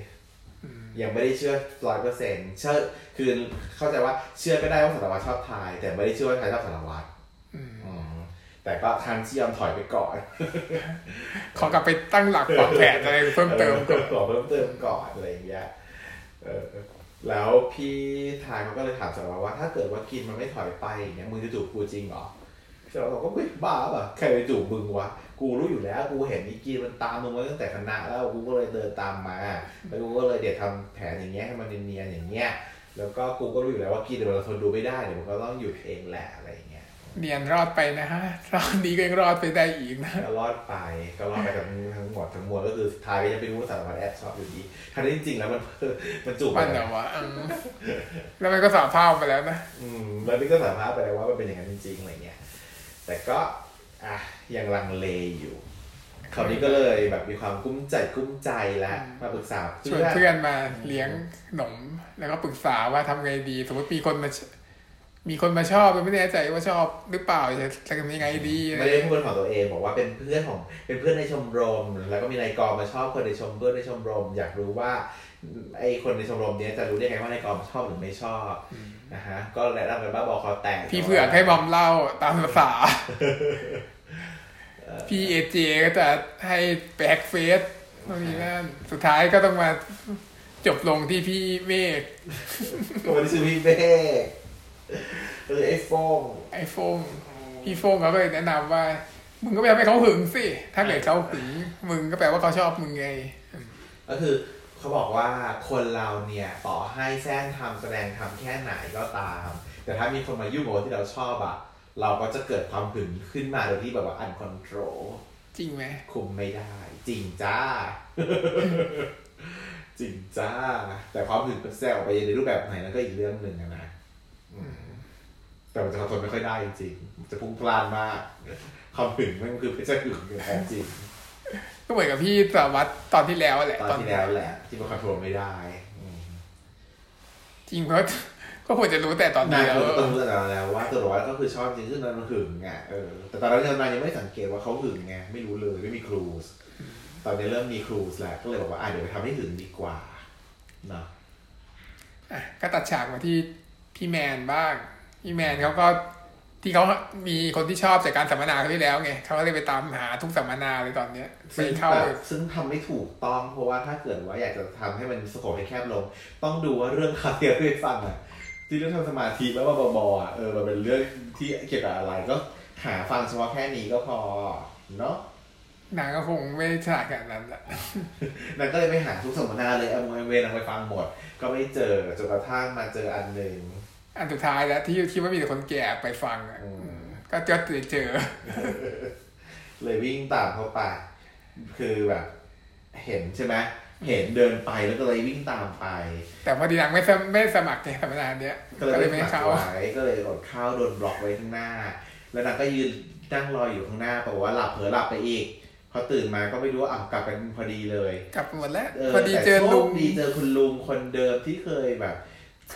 ๆยังไม่ได้เชื่อร้อยเปอร์เซ็นต์เชื่อคือเข้าใจว่าเชื่อก็ได้ว่าสารวัตรชอบถ่าย แต่ไม่ได้เชื่อว่าถ่ายชอบสารวัตรอืมอืมแต่ก็ทันที่ยอมถอยไปก่อน ขอกลับไปตั้งหลักวางแผนอะไรเพิ่มเติมก่อนขอเพิ่มเติมก่อนอะไรอย่างเงี้ยเออ แล้วพี่ทายเขาก็เลยถามสารวัตรว่าถ้าเกิดว่ากินมันไม่ถอยไปเนี่ยมึงจะจูบกูจริงเหรอสารวัตรบอกว่าเฮ้ยบ้าป่ะใครไปจูบมึงวะกูรู้อยู่แล้วกูเห็นอีกินมันตามมึงมาตั้งแต่คณะแล้วกูก็เลยเดินตามมาแล้วกูก็เลยเดี๋ยวทำแผนอย่างเงี้ยให้มันเนียนๆอย่างเงี้ยแล้วก็กูก็รู้อยู่แล้วว่ากินเดี๋ยวเราทนดูไม่ได้เดี๋ยวมันก็ต้องหยุดเองแหละอะไรอย่างเงี้ย เนียนรอดไปนะฮะรอบนี้ก็ยังรอดไปได้อีกนะก็รอดไปก็รอดไปกับทั้งหมดทั้งมวลก็คือสุดท้ายก็ยังไม่รู้ว่าสารวัตรแอบชอบอยู่ดีทั้งที่จริงๆแล้วมันมันจูบมันไปเหรแล้อววะอืมแล้วมันก็สารภาพไปแล้วนะอืมแล้วนี่ก็สารภาพไปแล้วว่ามันเป็นอย่างนั้นจริงๆอะไรเงี้ยแต่ก็อะยังลังเลอยู่คราวนี้ก็เลยแบบมีความกุ้มใจกุ้มใจแล้วมาปรึกษาชวนเพื่อนมาเลี้ยงขนมแล้วก็ปรึกษาว่าทำไงดี สมมติมีคนมาช มีคนมาชอบไม่แน่ใจว่าชอบหรือเปล่าจะจะทำยังไงดีอะไรไม่ได้พูดเป็นของตัวเองบอกว่าเป็นเพื่อนของเป็นเพื่อนในชมรม แล้วก็มีนายกองมาชอบคนในชมเพื่อนในชมรม อยากรู้ว่าไอคนในชมรมเนี้ยจะรู้ได้ไงว่านายกองชอบหรือไม่ชอบนะฮะก็แนะนำกันบ้าบอคอแตกพี่เผือกให้บอมเล่าตามภาษาพี่เอเจก็จะให้แบ็กเฟสตรงนี้นั่นสุดท้ายก็ต้องมาจบลงที่พี่เมฆคนที่ชื่อพี่เบก ก็เลยไอ้โฟงไอ้โฟงพี่โฟงเขาก็เลยแนะนำว่า มึงก็ไปทำให้เขาหึงสิ ถ้าเกิดเขาหึงมึงก็แปลว่าเขาชอบมึงไง ก็คือเขาบอกว่าคนเราเนี่ยต่อให้แซงทำแสดงทำแค่ไหนก็ตาม แต่ถ้ามีคนมายุ่งกับคนที่เราชอบอะเราก็จะเกิดความหึงขึ้นมาโดยที่แบบว่า uncontrol จริงไหมคุมไม่ได้ จริงจ้า จริงจ้า แต่ความหึงเป็นแซวออกไปในรูปแบบไหนนั่นก็อีกเรื่องหนึ่งอะนะอืมแต่มัน จะทนไม่ค่อยได้จริงๆจะพลุ่งพล่านมากความหึงมันคือไม่ใช่หึงอย่างแท้จริงก็เหมือนกับพี่สารวัตรตอนที่แล้วแหละตอนที่แล้วแหละ ที่มัน control ไม่ได้อืมจริงเพราะก็ควรจะรู้แต่ตอนนานี้ยแล้วก็ต้องรู้แต่แล้วว่าตัวว่าก็คือชอบจริงซึ่งนั้นมันหึงไงเออแต่ตอนนั้นนายยังไม่สังเกตว่าเขาหึงไงไม่รู้เลยไม่มีครูสตอนนี้เริ่มมีครูสแล้วก็เลยบอกว่าอะเดี๋ยวไปทำให้หึงดีกว่าเนาะอะก็ตัดฉากมาที่พี่แมนบ้าง พี่แมนเขาก็ที่เขามีคนที่ชอบจากการสัมมนาครั้งที่แล้วไงเขาก็เลยไปตามหาทุกสัมมนาเลยตอนเนี้ยไปซึ่งเข้าแบบซึ่งทำไม่ถูกต้องเพราะว่าถ้าเกิดว่าอยากจะทำให้มันสโคปให้แคบลง ต้องดูว่าเรื่องคาเทียที่ฟังอะ ที่เรื่องทำสมาธิแล้วว่าบอๆอะเออมันเป็นเรื่องที่เกี่ยวกับอะไรก็หาฟังเฉพาะแค่นี้ก็พอเนาะนางก็คงไม่ฉลาดขนาดนั้นแหละนางก็เลยไปหาทุกสัมมนาเลยเอาเวนนางไปฟังหมด ก็ไม่เจอจนกระทั่งมาเจออันหนึ่ง อันสุดท้ายแล้วที่คิดว่ามีแต่คนแก่ไปฟังอะอืมก็จะเจอ เลยวิ่งตามเขาไป คือแบบ เห็นใช่ไหมเห็นเดินไปแล้วก็เลยวิ่งตามไป แต่พอดีนางไม่สมไม่สมัครในสัมมนาเนี้ยก็เลยไม่ไม่ให้เข้าเข้าไว้ก็เลยอดข้าวโดนบล็อกไว้ข้างหน้า แล้วนางก็ยืนนั่งรออยู่ข้างหน้าแต่ว่าหลับเผลอหลับไปอีก พอตื่นมาก็ไม่รู้ว่าอะกลับกันพอดีเลย กลับหมดแล้วเออพอดีแต่เจอโชลุคงดีเจอคุณลุงคนเดิมที่เคยแบบ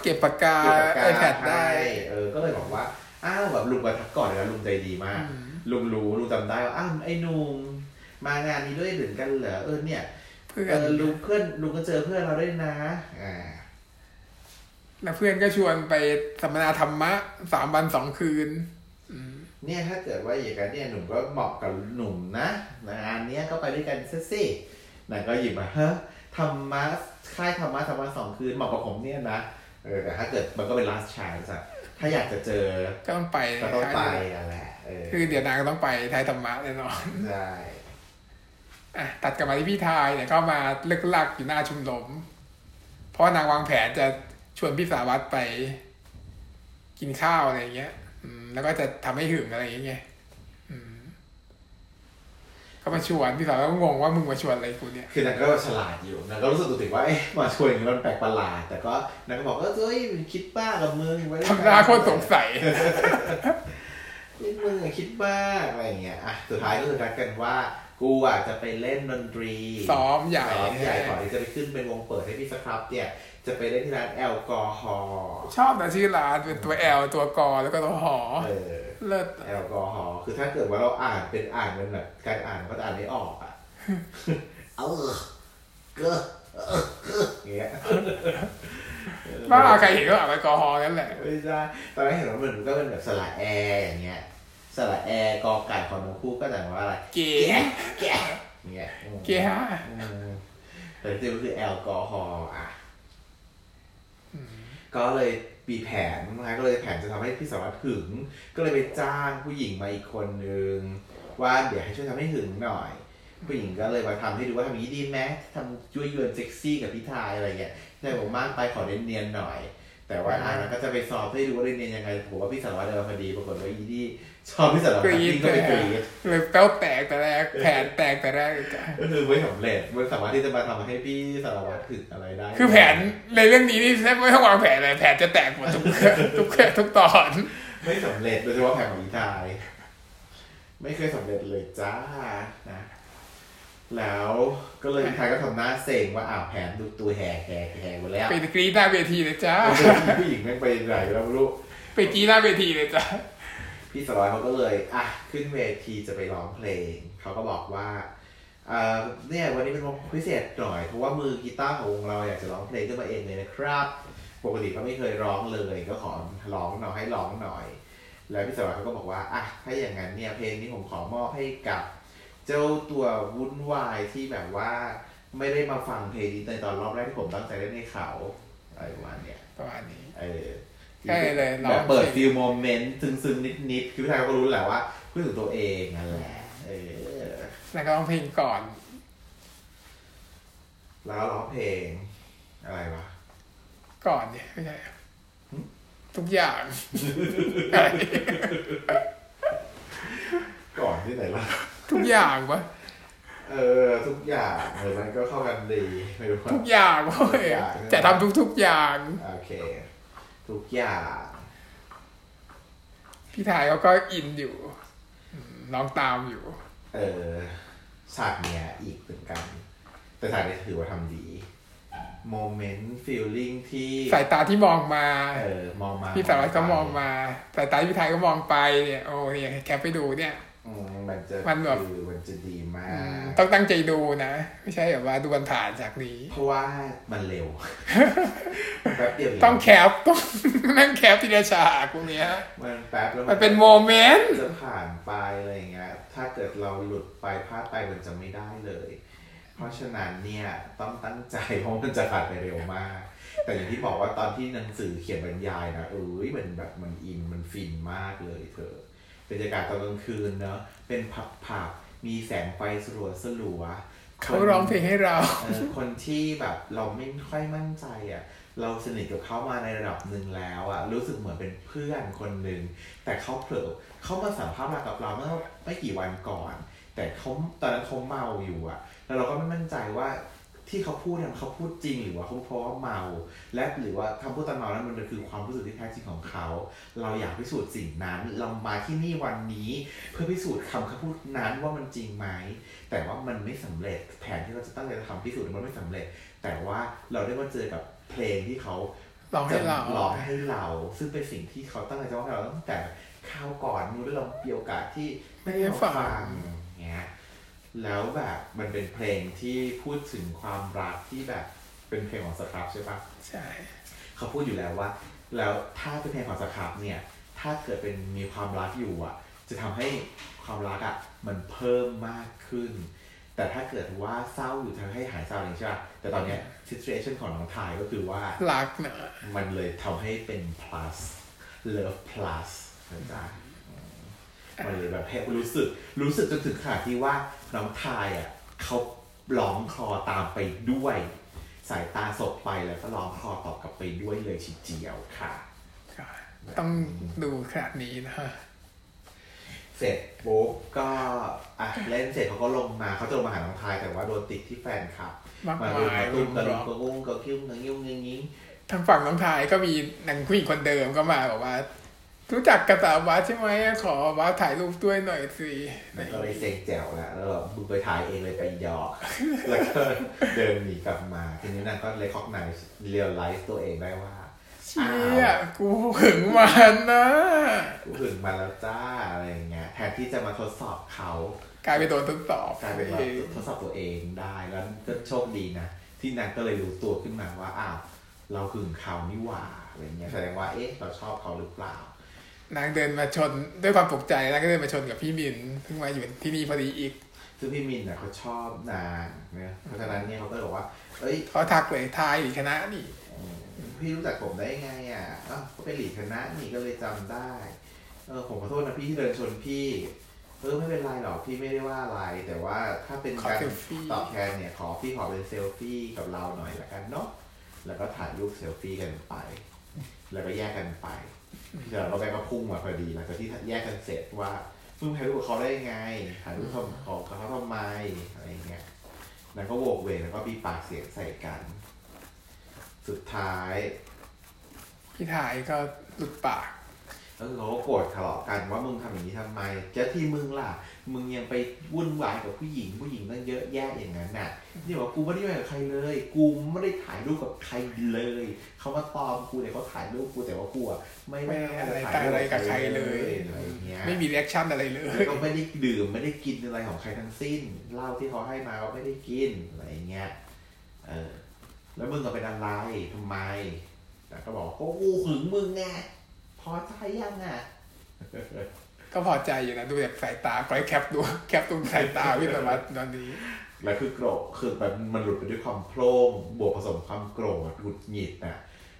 เก็บปากกาเก็บปากกาไอแพดได้ให้เออ ก็เลยบอกว่า อ้าวแบบลุงประทักก่อนเลยนะลุงใจดีมากอืมลุงรู้ลุงจำได้ว่าอ้าวไอ้หนุ่มมางานนี้ด้วยเหมือนกันเหรอเออเนี่ยเพื่อเอนอลุงเพื่อนลุงก็เจอเพื่อนเราด้วยนะอ่าแล้วเพื่อนก็ชวนไปสัมมนาธรรมะสามวันสองคืนอืมเนี่ยถ้าเกิดว่าอย่างนั้นเนี่ยหนุ่มก็เหมาะกับหนุ่มนะงานเนี้ยก็ไปด้วยกันซะสินางก็หยิบมาเฮ้ธรรมะค่ายธรรมะธรรมะสองคืนเหมาะกับผมเนี่ยนะ เออแต่ถ้าเกิดมันก็เป็น last chance อะถ้าอยากจะเจอ ก็ต้องไปก็ต้องไปอะแหละเออคือเดี๋ยวนางก็ต้องไปท้ายธรรมะแน่นอนใช่อะตัดกลับมาที่พี่ทายเนี่ยก็มาเลิกลักอยู่หน้าชุมนุมเพราะว่านางวางแผนจะชวนพี่สาวัตรไป กินข้าวอะไรอย่างเงี้ยอืมแล้วก็จะทำให้หึงอะไรอย่างเงี้ยอืม ก็มาชวนพี่สาวก็งงว่ามึงมาชวนอะไรกูเนี่ยคือนางก็ฉลาดอยู่นางก็รู้สึกตัวถึงว่าเอ๊ะมาชวนอย่างนี้มันแปลกประหลาด แต่ก็นางก็บอกเออเฮ้ยคิดบ้ากับมึงไว้ด้วยทำหน้าโคตรสงสัยนี่มึงอะคิดบ้าอะไรอย่างเงี้ยอะสุดท้ายก็คือนัดกันว่ากูอะจะไปเล่นดนตรี ซ้อมใหญ่ซ้อมใหญ่ก่อนที่จะไปขึ้นเป็นวงเปิดให้พี่สครับเนี่ยจะไปเล่นที่ร้านแอลกอฮอล์ชอบนะชื่อร้านเป็นตัวแอลตัวกอแล้วก็ตัวหอเออ เลิศแอลกอฮอล์คือถ้าเกิดว่าเราอ่านเป็นอ่านเป็นแบบการอ่านก็จะอ่านไม่ออกอะเอาเออเกอเออเกออย่างเงี้ยบ้าใครเห็นก็อ่านแอลกอฮอล์นั่นแหละไม่ใช่ตอนแรกเห็นว่ามันก็เป็นแบบสระแอร์อย่างเงี้ยสระแอร์กอไก่ของนกคู่ก็แต่ว่าอะไรเก๋แกะอย่างเงี้ยอืมเก๋ฮะอืมแต่จริงๆมันคือแอลกอฮอล์อะก็เลย มีแผนนะก็เลยแผนจะทำให้พี่สารวัตรหึง ก็เลยไปจ้างผู้หญิงมาอีกคนนึงว่าเดี๋ยวให้ช่วยทำให้หึงหน่อย ผู้หญิงก็เลยมาทำให้ดูว่าทำนี้ดีไหมทำยั่วยวนเซ็กซี่กับพี่ไทน์อะไรเงี้ยแต่ผมมากไปขอเนียนๆหน่อย แต่ว่าอ่ามันก็จะไปสอบให้ดูว่าเนียนๆยังไงผมว่าพี่สารวัตรเดินพอดีปรากฏว่าอีดี้ชอบพี่สารวัตรยิ่งก็ไปกรี๊ดเลยแป้วแตกแต่แรกแผนแตกแต่แรกเลยจ้ะก็คือไม่สำเร็จไม่สามารถที่จะมาทำให้พี่สารวัตรหึงอะไรได้ คือแผนในเรื่องนี้นี่แทบไม่ต้องวางแผนเลยแผนจะแตกหมดทุกทุกทุกตอน ไม่สำเร็จโดยเฉพาะแผนของอีทาย ไม่เคยสำเร็จเลยจ้านะ แล้วก็เลยอีทายก็ทำหน้าเซ็งว่าอ้าวแผนดูตัวแหกแหกแหกหมดแล้วไปกรีดหน้าเวทีเลยจ้าผู้หญิงแม่งไปไหนแล้วไม่รู้ไปกรีดหน้าเวทีเลยจ้าพี่สลอยเขาก็เลยอะขึ้นเวทีจะไปร้องเพลงเขาก็บอกว่าเอ่อเนี่ยวันนี้เป็นวันพิเศษหน่อยเพราะว่ามือกีตาร์ของวงเราอยากจะร้องเพลงขึ้นมาเองเลยนะครับปกติเขาไม่เคยร้องเลยก็ขอร้องหน่อยให้ร้องหน่อย แล้วพี่สารวัตรเขาก็บอกว่าอะถ้าอย่างนั้นเนี่ยเพลงนี้ผมขอมอบให้กับ เจ้าตัววุ่นวายที่แบบว่าไม่ได้มาฟังเพลงนี้ในตอนรอบแรกที่ผมตั้งใจเล่นให้เขาอะไรประมาณเนี้ยประมาณนี้ เออใช่เลยร้องแบบเปิดเพลง feel moment ซึ้งๆ นิดๆ คือพี่ชายก็รู้แหละว่าพูดถึงตัวเองนั่นแหละเออแล้วก็ร้องเพลงก่อน แล้วก็ร้องเพลง อะไรวะ ก่อนเนี่ยไม่ใช่เหรอทุกอย่าง ก่อนที่ไหนล่ะ ทุกอย่างปะเออทุกอย่างเออมันก็เข้ากันดีไม่รู้ว่าทุกอย่างเว้ยทุกอย่างจะทำทุกๆอย่างโอเค ทุกอย่างพี่ไทน์เขาก็อินอยู่อืมร้องตามอยู่ เออฉากเนี้ยอีกเหมือนกัน แต่ฉากนี้ถือว่าทำดี moment feeling ที่สายตาที่มองมาเออมองมา พี่สารวัตรก็มองมา สายตาพี่ไทน์ก็มองไปเนี่ยโอ้เนี่ย cap ไปดูเนี่ยอื มมันจะมันแบบคือมันจะดีมาอืมกต้องตั้งใจดูนะ ไม่ใช่แบบว่าดูมันผ่านจากนี้ เพราะว่ามันเร็วแป๊บเดียวต้องแคปต้องนั่ง cap ทีละฉากพวกเนี้ยมันแป๊บแล้วมันเป็น momentจะผ่านไปอะไรอย่างเงี้ยถ้าเกิดเราหลุดไปพลาดไปมันจะไม่ได้เลย เพราะฉะนั้นเนี่ยต้องตั้งใจเพราะมันจะผ่านไปเร็วมากแต่อย่างที่บอกว่าตอนที่หนังสือเขียนบรรยายนะเอ้ยมันแบบมันอินมันฟินมากเลยเธอ บรรยากาศตอนกลางคืนเนอะเป็นผับผับๆมีแสงไฟสลัวสลัวๆเขาร้องเพลงให้เราเออคนที่แบบเราไม่ค่อยมั่นใจอะ เราสนิทกับเขามาในระดับหนึ่งแล้วอะ รู้สึกเหมือนเป็นเพื่อนคนหนึ่งแต่เขาเผลอเขามาสัมภาษณ์กับเราเมื่อไม่กี่วันก่อน แต่เขาตอนนั้นเขาเมาอยู่อะ แล้วเราก็ไม่มั่นใจว่า ที่เขาพูดเนี่ยเขาพูดจริงหรือว่าเขาเพราะว่าเมา และหรือว่าคำพูดตอนเมานั้นมันคือความรู้สึกที่แท้จริงของเขา เราอยากพิสูจน์สิ่งนั้น เรามาที่นี่วันนี้ เพื่อพิสูจน์คำคำพูดนั้นว่ามันจริงไหมแต่ว่ามันไม่สำเร็จแผนที่เราจะตั้งใจจะทำพิสูจน์มันไม่สำเร็จ แต่ว่าเราได้มาเจอกับเพลงที่เขาร้องให้เราจะร้องให้เรา ซึ่งเป็นสิ่งที่เขาตั้งใจจะร้องให้เราตั้งแต่ข้าวก่อนนู้นแล้วเรามีโอกาสที่ไม่ได้ฟังเงี้ย แล้วแบบมันเป็นเพลงที่พูดถึงความรักที่แบบเป็นเพลงของสครับใช่ปะใช่เขาพูดอยู่แล้วว่า แล้วถ้าเป็นเพลงของสครับเนี่ย ถ้าเกิดเป็นมีความรักอยู่อะ จะทำให้ความรักอะมันเพิ่มมากขึ้น แต่ถ้าเกิดว่าเศร้าอยู่ทำให้หายเศร้าอย่างใช่ปะแต่ตอนเนี้ย situation ของน้องทายก็คือว่ารักนะมันเลยทำให้เป็น plus love plus นะจ๊ะอืมมันเลยแบบให้รู้สึกรู้สึกจนถึงขนาดที่ว่าน้องทายอะเขาร้องคลอตามไปด้วย สายตาสบไปแล้วก็ร้องคลอตอบกลับไปด้วยเลยทีเดียวค่ะก็ต้องดูขนาดนี้นะฮะเสร็จปุ๊บก็อะเล่นเสร็จเขาก็ลงมาเขาจะลงมาหาน้องทายแต่ว่าโดนติดที่แฟนคลับมากมามาลุมยมาตุ้มกระรุลุมมกระงุ้งกระกิ้วกระยิ้วกระยิ้งทางฝั่งน้องทายก็มีนางผู้หญิงคนเดิมก็มาบอกว่า รู้จักกับสาววัดใช่ไหมขอว่าถ่ายรูปด้วยหน่อยสิมันก็เลยเซ็งแจ๋วแล้วแล้วเรามึงไปถ่ายเองเลยไปหยอกแล้วก็เดินหนีกลับมา ทีนี้นางก็เลยคอกไนเรียลไลฟ์ตัวเองได้ว่าเชี่ยกูหึงมันนะกูถึงมาแล้วจ้าอะไรอย่างเงี้ยแทนที่จะมาทดสอบเขากลายเป็นโดนทดสอบกลายเป็นว่าทดสอบตัวเองได้แล้วก็โชคดีนะที่นางก็เลยรู้ตัวขึ้นมาว่าอ้าวเราหึงเขานี่หว่าอะไรเงี้ยแสดงว่าเอ๊ะเราชอบเขาหรือเปล่า นางเดินมาชนด้วยความตกใจนางก็เดินมาชนกับพี่มินเพิ่งมาอยู่ที่นี่พอดีอีกซึ่งพี่มินเนี่ยเขาชอบนางเนี่ยเพราะฉะนั้นเนี่ยเขาก็เลยบอกว่า เอ้ยเขาทักเลยทายหรือคณะนี่พี่รู้จักผมได้ไงอะอ้าวก็เป็นหลีดคณะนี่ก็เลยจำได้ เออผมขอโทษนะพี่ที่เดินชนพี่เออไม่เป็นไรหรอกพี่ไม่ได้ว่าอะไร แต่ว่าถ้าเป็นขอการเซลฟี่ตอบแทนเนี่ยขอพี่ขอเป็นเซลฟี่กับเราหน่อยละกันเนาะแล้วก็ถ่ายรูปเซลฟี่กันไป แล้วก็แยกกันไป เดี๋ยวเราไปก็พุ่งมาพอดีหลังจากที่แยกกันเสร็จว่ามึงถ่ายรูปกับเขาได้ไงถ่ายรูปของของเขาทำไมอะไรอย่างเงี้ยแล้วก็โวกเวกแล้วก็มีปากเสียงใส่กัน สุดท้าย พี่ทายก็หลุดปากก็คือเขาก็โกรธทะเลาะกันว่ามึงทำอย่างนี้ทำไมเจ้าที่มึงล่ะ มึงยังไปวุ่นวายกับผู้หญิง ผู้หญิงตั้งเยอะแยะอย่างนั้นน่ะนี่บอกกูไม่ได้ไปกับใครเลย กูไม่ได้ถ่ายรูปกับใครเลยเขามาตอมกูแต่เขาถ่ายรูปกูแต่ว่ากูอะไม่ไม่ได้อะไรถ่ายต่างอะไรกับใครเลยอะไรอย่างเงี้ยไม่มี reaction อะไรเลยแล้วก็ไม่ได้ดื่มไม่ได้กินอะไรของใครทั้งสิ้นเหล้าที่เขาให้มาก็ไม่ได้กินอะไรอย่างเงี้ยเออแล้วมึงก็เป็นอะไรทำไมแต่ก็บอกก็กูหึงมึงไงพอใจยังอะ ก็พอใจอยู่นะดูจากสายตาขอให้ cap ดูแคปตรงสายตาพี่สวัสดิ์ตอนนี้แล้วคือโกรธคือแบบมันหลุดไปด้วยความโพล่งบวกผสมความโกรธหงุดหงิดน่ะ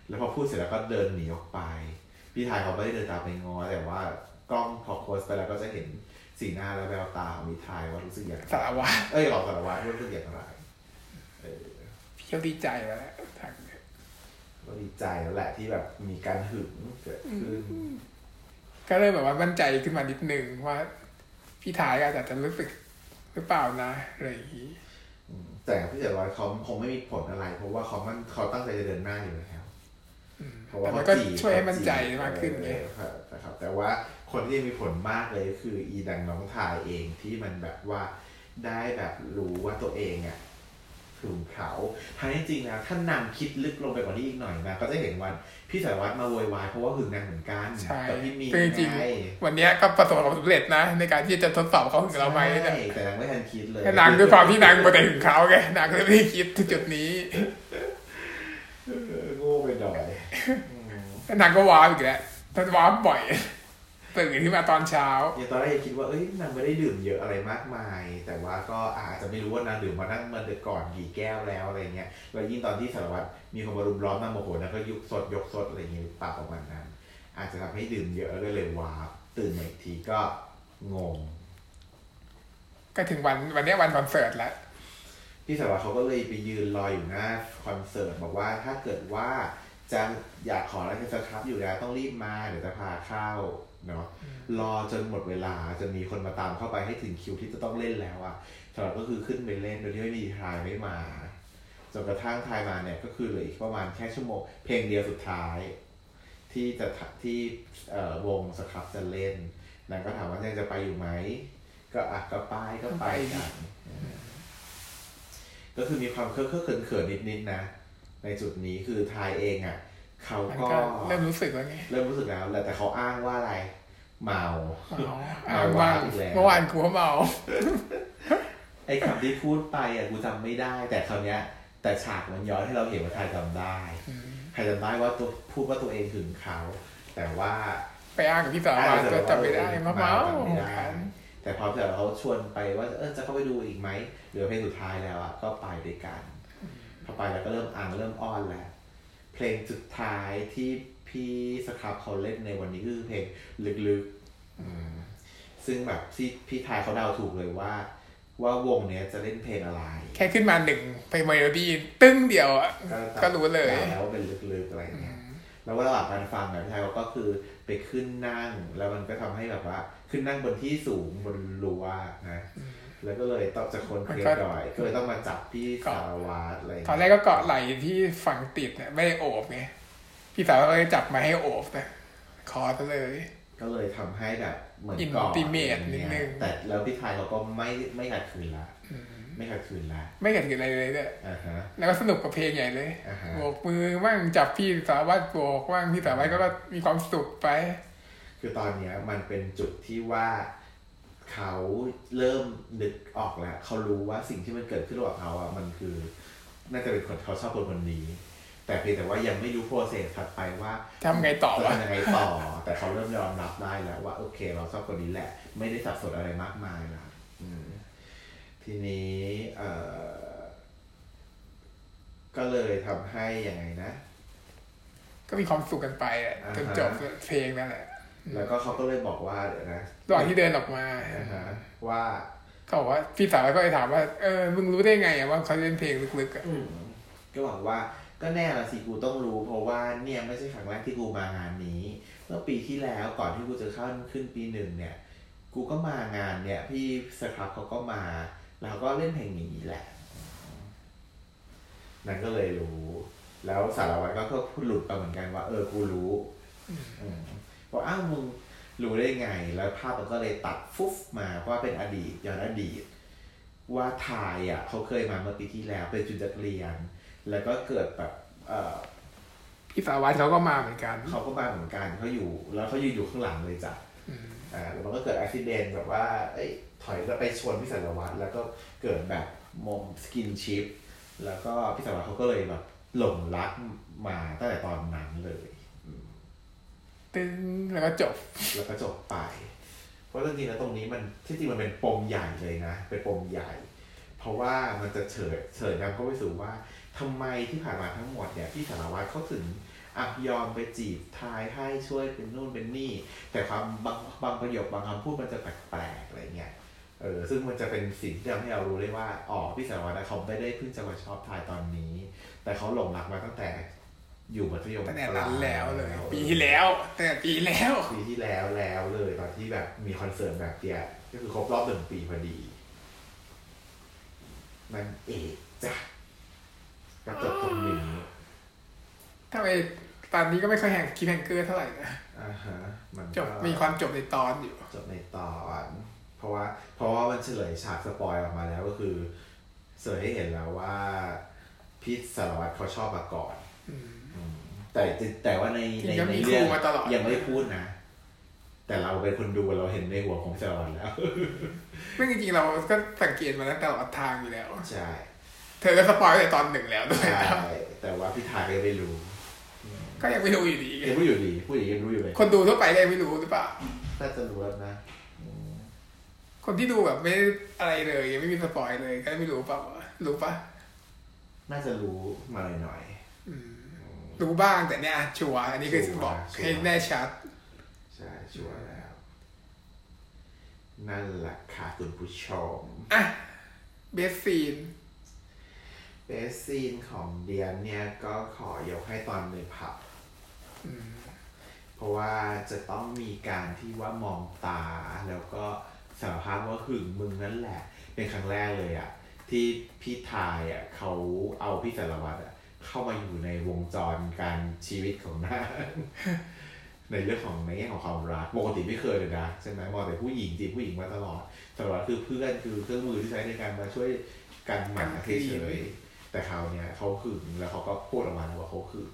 แล้วพอพูดเสร็จแล้วก็เดินหนีออกไป พี่ทายเขาไม่ได้เดินตามไปงอ แต่ว่ากล้องพอโพสไปแล้วก็จะเห็นสีหน้าและแววตาของพี่ทายว่ารู้สึกอย่างไรสารวัตรเอ้ยหลอกสารวัตรรู้สึกอย่างไรเออพี่ก็ดีใจแล้วแหละทางเนี่ยก็ดีใจแล้วแหละที่แบบมีการหึงเกิดขึ้น ก็เลยแบบว่ามั่นใจขึ้นมานิดนึงว่าพี่ทายอาจจะรู้สึกหรือเปล่านะอะไรอย่างนี้อืมแต่พี่สารวัตรเขาคงไม่มีผลอะไร เพราะว่าเขามันเขาตั้งใจจะเดินหน้าอยู่แล้วอืมเพราะว่าแต่มันเขาก็จีบช่วยให้มั่นใจมากขึ้นไงเออครับนะครับ แต่ว่าคนที่มีผลมากเลยก็คืออีดังน้องทายเองที่มันแบบว่าได้แบบรู้ว่าตัวเองอะ ถึงเขาทั้งที่จริงนะถ้านางคิดลึกลงไปกว่านี้อีกหน่อยนะก็จะเห็นวันพี่สารวัตรมาโวยวายเพราะว่าหึงนางเหมือนกันใช่กับพี่มีคือจริงไงๆวันเนี้ยก็ประสบความสำเร็จนะ ในการที่จะทดสอบเขาถึงเราไหมเนี่ยใช่แต่นางไม่ทันคิดเลยแต่นางด้วยความที่นางมาแต่ถึงเขาไงนางก็เลยไม่ได้คิดถึงจุดนี้เออโง่ไปหน่อยอืมแล้วนางก็ว้าวอีกแล้วท่านว้าวบ่อย ตื่นขึ้นมาตอนเช้าอย่างตอนแรกยังคิดว่าเอ้ยนางไม่ได้ดื่มเยอะอะไรมากมาย แต่ว่าก็อาจจะไม่รู้ว่านางดื่มมานั่งมาเดือก่อนกี่แก้วแล้วอะไรเงี้ยแล้วยิ่งตอนที่สารวัตรมีคนมารุมล้อมนางโมโหนางก็ยุกสดยกสดอะไรเงี้ยปากประมาณนั้น อาจจะทำให้ดื่มเยอะแล้วก็เลยวาบตื่นมาอีกทีก็งง ก็ถึงวันวันเนี้ยวันคอนเสิร์ตแล้วพี่สารวัตรเขาก็เลยไปยืนรออยู่หน้าคอนเสิร์ตบอกว่าถ้าเกิดว่าจะอยากขออะไรกันสครับอยู่แล้วต้องรีบมาเดี๋ยวจะพาเข้า เนาะรอจนหมดเวลาจนมีคนมาตามเข้าไปให้ถึงคิวที่จะต้องเล่นแล้วอะสารวัตรก็คือขึ้นไปเล่นโดยที่ไม่มีทายไม่มาจนกระทั่งทายมาเนี่ยก็คือเหลืออีกประมาณแค่ชั่วโมงเพลงเดียวสุดท้าย ที่จะทะที่เอ่อวงสครับจะเล่นนางก็ถามว่ายังจะไปอยู่ไหมก็อะก็ไปก็ไปกันก็คือมีความเคอะเคอะเขินเขินนิดนิดๆนะ ในจุดนี้คือทายเองอะ เขามันก็ก็เริ่มรู้สึกแล้วไงเริ่มรู้สึกแล้วแหละแต่เขาอ้างว่าอะไร เมาเมาเมาอ่าว่าว่างอีกแล้วเมื่อวานกูก็เมาไอ้คำที่พูดไปอะกูจำไม่ได้ แต่คราวเนี้ย แต่ฉากมันย้อนให้เราเห็นว่าทายจำได้ทายจำได้ว่าตัวพูดว่าตัวเองถึงเขา แต่ว่า ไปอ้างกับพี่สาวว่าก็จำไม่ได้มาเมาจำไม่ได้แต่พอเสร็จแล้วเขาชวนไปว่าเออจะเข้าไปดูอีกไหมเหลือเพลงสุดท้ายแล้วอะก็ไปด้วยกันพอไปแล้วก็เริ่มอ่างเริ่มอ้อนแล้ว เพลงสุดท้ายที่พี่ Scrubb เขาเล่นในวันนี้ก็คือเพลงลึกๆอืมซึ่งแบบที่พี่ไทน์เขาเดาถูกเลยว่า ว่าวงเนี้ยจะเล่นเพลงอะไร แค่ขึ้นมาหนึ่งไปเมโลดี้ตึ้งเดียวอะก็รู้เลยเดาแล้วว่าเป็นลึกๆอะไรอย่างเงี้ยแล้วระหว่างการฟังเนี่ยพี่ไทน์เขาก็คือไปขึ้นนั่ง แล้วมันก็ทำให้แบบว่า ขึ้นนั่งบนที่สูงบนรั้วนะ แล้วก็เลยต้องจะคนเคลียร์ดอย ก็เลยต้องมาจับพี่สารวัตรอะไรอย่างตอนแรเงี้ยกก็เกาะไหล่ที่ฝั่งติดเนี่ยไม่ได้โอบไงพี่สาวก็เลยจับมาให้โอบนะคอซะเลย ก็เลยทำให้แบบเหมือน Intimate ก่อนอะไรนิดนึเงี้ยงแต่แล้วพี่ชายเขาก็ไม่ไม่ขัดขืนละไม่ขัดขืนละไม่เกิดอะไรเลยเนี่ยอ่าฮะแล้วก็สนุกกับเพลงใหญ่เลยอ่าฮะโบกมือบ้างจับพี่สาววัดโบกบ้างพี่สาววัดก็มีความสุขไป คือตอนเนี้ยมันเป็นจุดที่ว่า เขาเริ่มนึกออกแล้ว เขารู้ว่าสิ่งที่มันเกิดขึ้นระหว่างเขาอะมันคือ น่าจะเป็นคนเขาชอบคนคนนี้ แต่เพียงแต่ว่ายังไม่รู้โปรเซสถัดไปว่าทำไงต่อจะวะทำยังไงต่อ แต่เขาเริ่มยอมรับได้แล้วว่า โอเค เราชอบคนนี้แหละ ไม่ได้สับสนอะไรมากมายละอืมทีนี้เอ่อก็เลยทำให้ยังไงนะ ก็มีความสุขกันไปแหละอ่าฮะจนจบเพลงนั่นแหละ แล้วก็เขาก็เลยบอกว่าเดี๋ยวนะระหว่างที่เดินออกมาอ่าฮะว่าเขาบอกว่าพี่สาวก็เลยถามว่าเออมึงรู้ได้ไงอะว่าเขาเล่นเพลงลึกๆอะก็หวังว่าก็แน่ละสิกูต้องรู้ เพราะว่าเนี่ยไม่ใช่ครั้งแรกที่กูมางานนี้ เมื่อปีที่แล้วก่อนที่กูจะเข้าขึ้นปีหนึ่งเนี่ย กูก็มางานเนี่ย พี่สครับเขาก็มา แล้วเขาก็เล่นเพลงนี้แหละนั่นก็เลยรู้ แล้วสารวัตรก็ก็พูดหลุดไปเหมือนกันว่า เออกูรู้ อืมบอกอ้าวมึงรู้ได้ไง แล้วภาพมันก็เลยตัดฟุบมาว่าเป็นอดีตย้อนอดีต ว่าทายอะเขาเคยมาเมื่อปีที่แล้วเป็นจุดนักเรียน แล้วก็เกิดแบบเออพี่สาววัดเขาก็มาเหมือนกัน เขาก็มาเหมือนกันเขาอยู่ แล้วเขายืนอยู่ข้างหลังเลยจ้ะอ่าแล้วมันก็เกิดอุบิเหตุแบบว่าเอ้ยถอยแล้วไปชนพี่สารวัตรแล้วก็เกิดแบบมอมสกินชิป แล้วก็พี่สารวัตรเขาก็เลยแบบหลงรักมาตั้งแต่ตอนนั้นเลยอืม ตึงแล้วก็จบ แล้วก็จบไป เพราะจริงๆแล้วตรงนี้มันที่จริงมันเป็นปมใหญ่เลยนะ เป็นปมใหญ่ เพราะว่ามันจะเฉิดเฉิดนำเข้าไปสู่ว่าทำไมที่ผ่านมาทั้งหมดเนี่ยพี่สารวัตรเขาถึงอักยอมไปจีบทายให้ช่วยเป็นนู่นเป็นนี่ แต่ความบางบางประโยคบางคำพูดมันจะแปลกๆอะไรเงี้ยเออซึ่งมันจะเป็นสิ่งที่ทำให้เรารู้ได้ว่า อ๋อ พี่สารวัตรเขาไม่ได้เพิ่งจะมาชอบทายตอนนี้ แต่เขาหลงรักมาตั้งแต่ อยู่มัธยมตั้งแต่ปนั้ลานแล้วเลย ปีที่แล้วตั้งแต่ปีแล้วปีที่แล้วแล้วเลยตอนที่แบบมีคอนเสิร์ตแบบเนี้ยก็คือครบรอบหนึ่งปีพอดีนั่นเองจ้ะก็จบตรงนี้ทำไมตอนนี้ก็ไม่ค่อย hang cliffhanger เท่าไหร่นะอ่าฮะมันก็จะมีความจบในตอนอยู่ จบในตอน เพราะว่า เพราะว่ามันเฉลยฉาก spoil ออกมาแล้วก็คือเฉลยให้เห็นแล้วว่าพี่สารวัตรเขาชอบมาก่อนอืมอืม แต่แต่ว่าในในยังในมีเรื่องคู่มาตลอดยังไม่ได้พูดนะ แต่เราเป็นคนดูเราเห็นในหัวของสารวัตรแล้วไม่จริงๆเราก็สังเกตมาตั้งแต่ตลอดทางอยู่แล้วใช่เธอก็ spoil ตั้งแต่ตอนหนึ่งแล้วด้วยใช่แต่ว่าพี่ไทน์ก็ยังไม่รู้ ก็ยังไม่รู้อยู่ดียังไม่รู้อยู่ดีผู้หญิงยังรู้อยู่เลยคนดูทั่วไปก็ยังไม่รู้หรือเปล่าน่าจะรู้แล้วนะอืมคนที่ดูแบบไม่อะไรเลย ยังไม่มี spoil เลยก็ไม่รู้เปล่ารู้ปะน่าจะรู้มาหน่อยอืม รู้บ้างแต่เนี่ย sure อันนี้คือบอก sure ให้แน่ชัดๆใช่ sure แล้ว นั่นแหละค่ะคุณผู้ชม อะ เบสซีน เบสซีนของเดียนเนี่ยก็ขอยกให้ตอนในผับอืมเพราะว่าจะต้องมีการที่ว่ามองตา แล้วก็สารภาพว่าหึงมึงนั่นแหละ เป็นครั้งแรกเลยอะที่พี่ทายอะเขาเอาพี่สารวัตรอะ เข้ามาอยู่ในวงจรการชีวิตของนางในเรื่องของในแง่ของความรักปกติไม่เคยเลยนะใช่ไหมมองแต่ผู้หญิงจีบผู้หญิงมาตลอดสารวัตรคือเพื่อนคือเครื่องมือที่ใช้ในการมาช่วยกันหมาเฉยๆแต่คราวเนี้ยเขาหึงแล้วเขาก็พูดออกมาว่าเขาหึง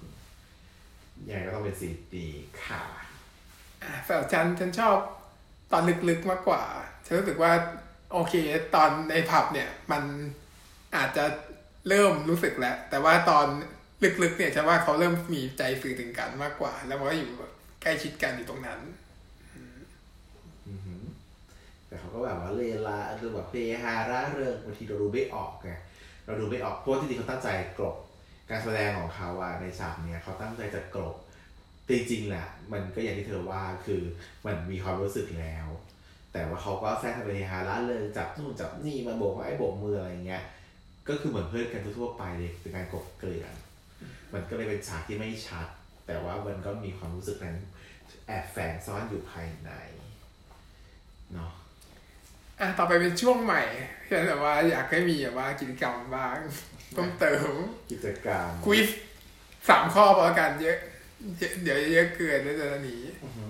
ยังไงก็ต้องเป็นสีดีค่ะอะสำหรับฉันฉันชอบตอนลึกๆมากกว่า ฉันรู้สึกว่า โอเค ตอนในผับเนี่ย มันอาจจะ เริ่มรู้สึกแล้ว แต่ว่าตอนลึกๆเนี่ยฉันว่าเขาเริ่มมีใจสื่อถึงกันมากกว่า แล้วมันก็อยู่แบบใกล้ชิดกันอยู่ตรงนั้นแต่เขาก็แบบว่าเลลาคือแบบเฮฮาร่าเริงบางทีเราดูไม่ออกไงเราดูไม่ออกเพราะว่าจริงๆเขาตั้งใจกลบการแสดงของเขาอะในฉากเนี้ยเขาตั้งใจจะกลบจริงๆแหละมันก็อย่างที่เธอว่าคือมันมีความรู้สึกแล้ว แต่ว่าเขาก็แทรกทำเป็นฮาร่าเริงจับนู่นจับนี่มาโบกไม้โบกมืออะไรเงี้ย ก็คือเหมือนเพื่อนกันทั่วๆไปเลยเป็นการกลบเกลื่อนมันก็เลยเป็นฉากที่ไม่ชัด แต่ว่ามันก็มีความรู้สึกนั้น แอบแฝงซ่อนอยู่ภายในเนาะอะต่อไปเป็นช่วงใหม่ที่ฉันแบบว่าอยากให้มีแบบว่ากิจกรรมบ้างเพิ่มเติมกิจกรรมควิสสามข้อพอกันเยอะเยอะเดี๋ยวเยอะเกินแล้วจะหนี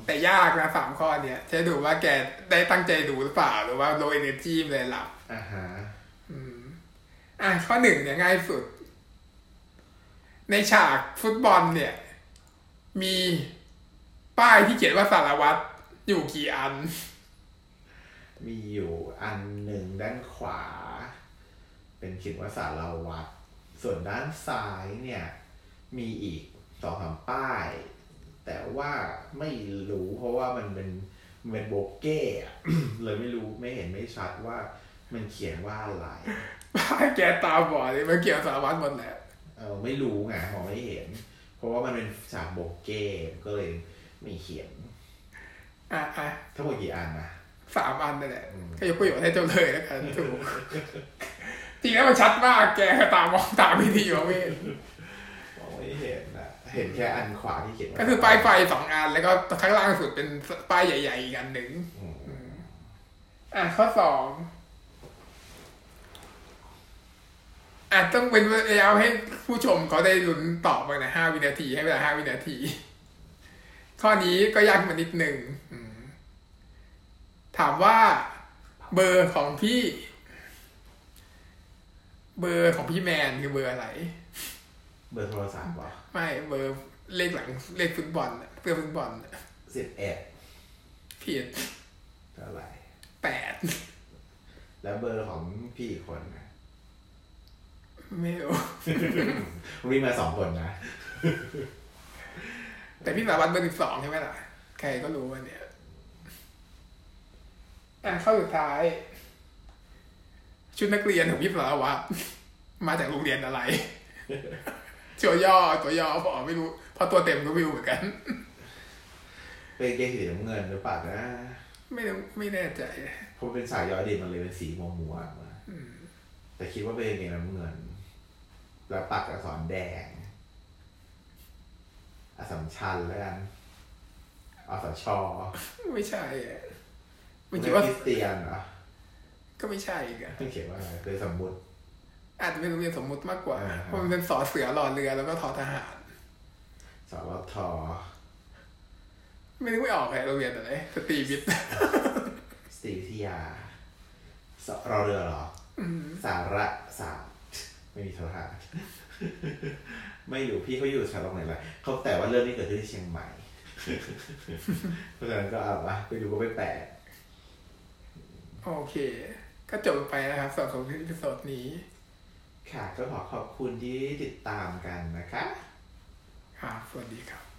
แต่ยากนะสามข้อเนี้ยจะดูว่าแกได้ตั้งใจดูหรือเปล่าหรือว่า low energy เลยหลับอ่าฮะอืม อะข้อหนึ่งเนี่ยง่ายสุด ในฉากฟุตบอลเนี่ย มีป้ายที่เขียนว่าสารวัตรอยู่กี่อัน มีอยู่อันหนึ่งด้านขวา เป็นเขียนว่าสารวัตรส่วนด้านซ้ายเนี่ย มีอีกสองสามป้าย แต่ว่าไม่รู้เพราะว่ามันเป็นเป็นโบเก้เลยไม่รู้ไม่เห็นไม่ชัดว่ามันเขียนว่าอะไร แกตาบอดเลยมันเกี่ยวกับสารวัตรหมดแหละเออไม่รู้ไงมองไม่เห็น เพราะว่ามันเป็นฉากโบเก้ก็เลยไม่เขียนอะอะทั้งหมดกี่อันนะสามอันนั่นแหละอืมก็ยกประโยชน์ให้เจ้าเลยแล้วกันถูกจริงแล้วมันชัดมากแกตามองตามไม่ดีวะเว้ยมองไม่เห็นนะเห็นแค่อันขวาที่เขียนว่ก็คือป้ายไฟสองอันแล้วก็ข้างล่างสุดเป็นป้ายใหญ่ๆอีกอันหนึ่งอืมอะข้อสอง อาจต้องเป็นระยะให้ผู้ชมเขาได้ลุ้นตอบบ้างนะห้าวินาที ให้เวลาห้าวินาที ข้อนี้ก็ยากมานิดหนึ่งอืมถามว่าเบอร์ของพี่ เบอร์ของพี่แมนคือเบอร์อะไร เบอร์โทรศัพท์เหรอไม่เบอร์เลขหลังเลขฟุตบอลน่ะเสื้อฟุตบอลน่ะสิบเอ็ดผิดเท่าไหร่แปดแล้วเบอร์ของพี่อีกคนนะ ไม่รู้วิ่งมาสองคนนะ แต่พี่สาวัตรเบอร์สิบสองใช่ไหมล่ะ ใครก็รู้ว่าเนี่ยอะข้อสุดท้าย ชุดนักเรียนของพี่สารวัตรมาจากโรงเรียนอะไรตัวย่อตัวย่อบอกไม่รู้เพราะตัวเต็มก็ไม่รู้เหมือนกัน เป็นเกงสีน้ำเงินหรือเปล่านะ ไม่รู้ไม่แน่ใจเพราะมันเป็นสายย้อยเด่นมันเลยเป็นสีมัวมัวๆมาแต่คิดว่าเป็นเกงน้ำเงิน แล้วปักอักษรแดงอสสัมชัญแล้วกันอสชไม่ใช่อะไม่ไม่คิดว่าคริสเตียนเหรอก็ไม่ใช่อีกอะไม่เขียนว่าอะไรเป็นสมมุติ อาจจะเป็นโรงเรียนสมมุติมากกว่าอ่าฮะเพราะมันเป็นสอเสือหล่อเรือแล้วก็ทอทหารสรทไม่นึกไม่ออกเลยโรงเรียนอะไรสตรีวิทย์สตรีวิทยาสรอเรือเหรออสาระศาสตร์ ไม่มีโทรทัศน์ไม่รู้พี่เขาอยู่ชั้นตรงไหนละเขาแต่ว่าเรื่องนี้เกิดขึ้นที่เชียงใหม่ เพราะฉะนั้นก็เอาวะไปดูก็ไม่แปลกโอเค ก็จบไปนะครับสำหรับของพิพิโซดนี้ ค่ะ ก็ขอขอบคุณที่ติดตามกันนะคะครับสวัสดีครับ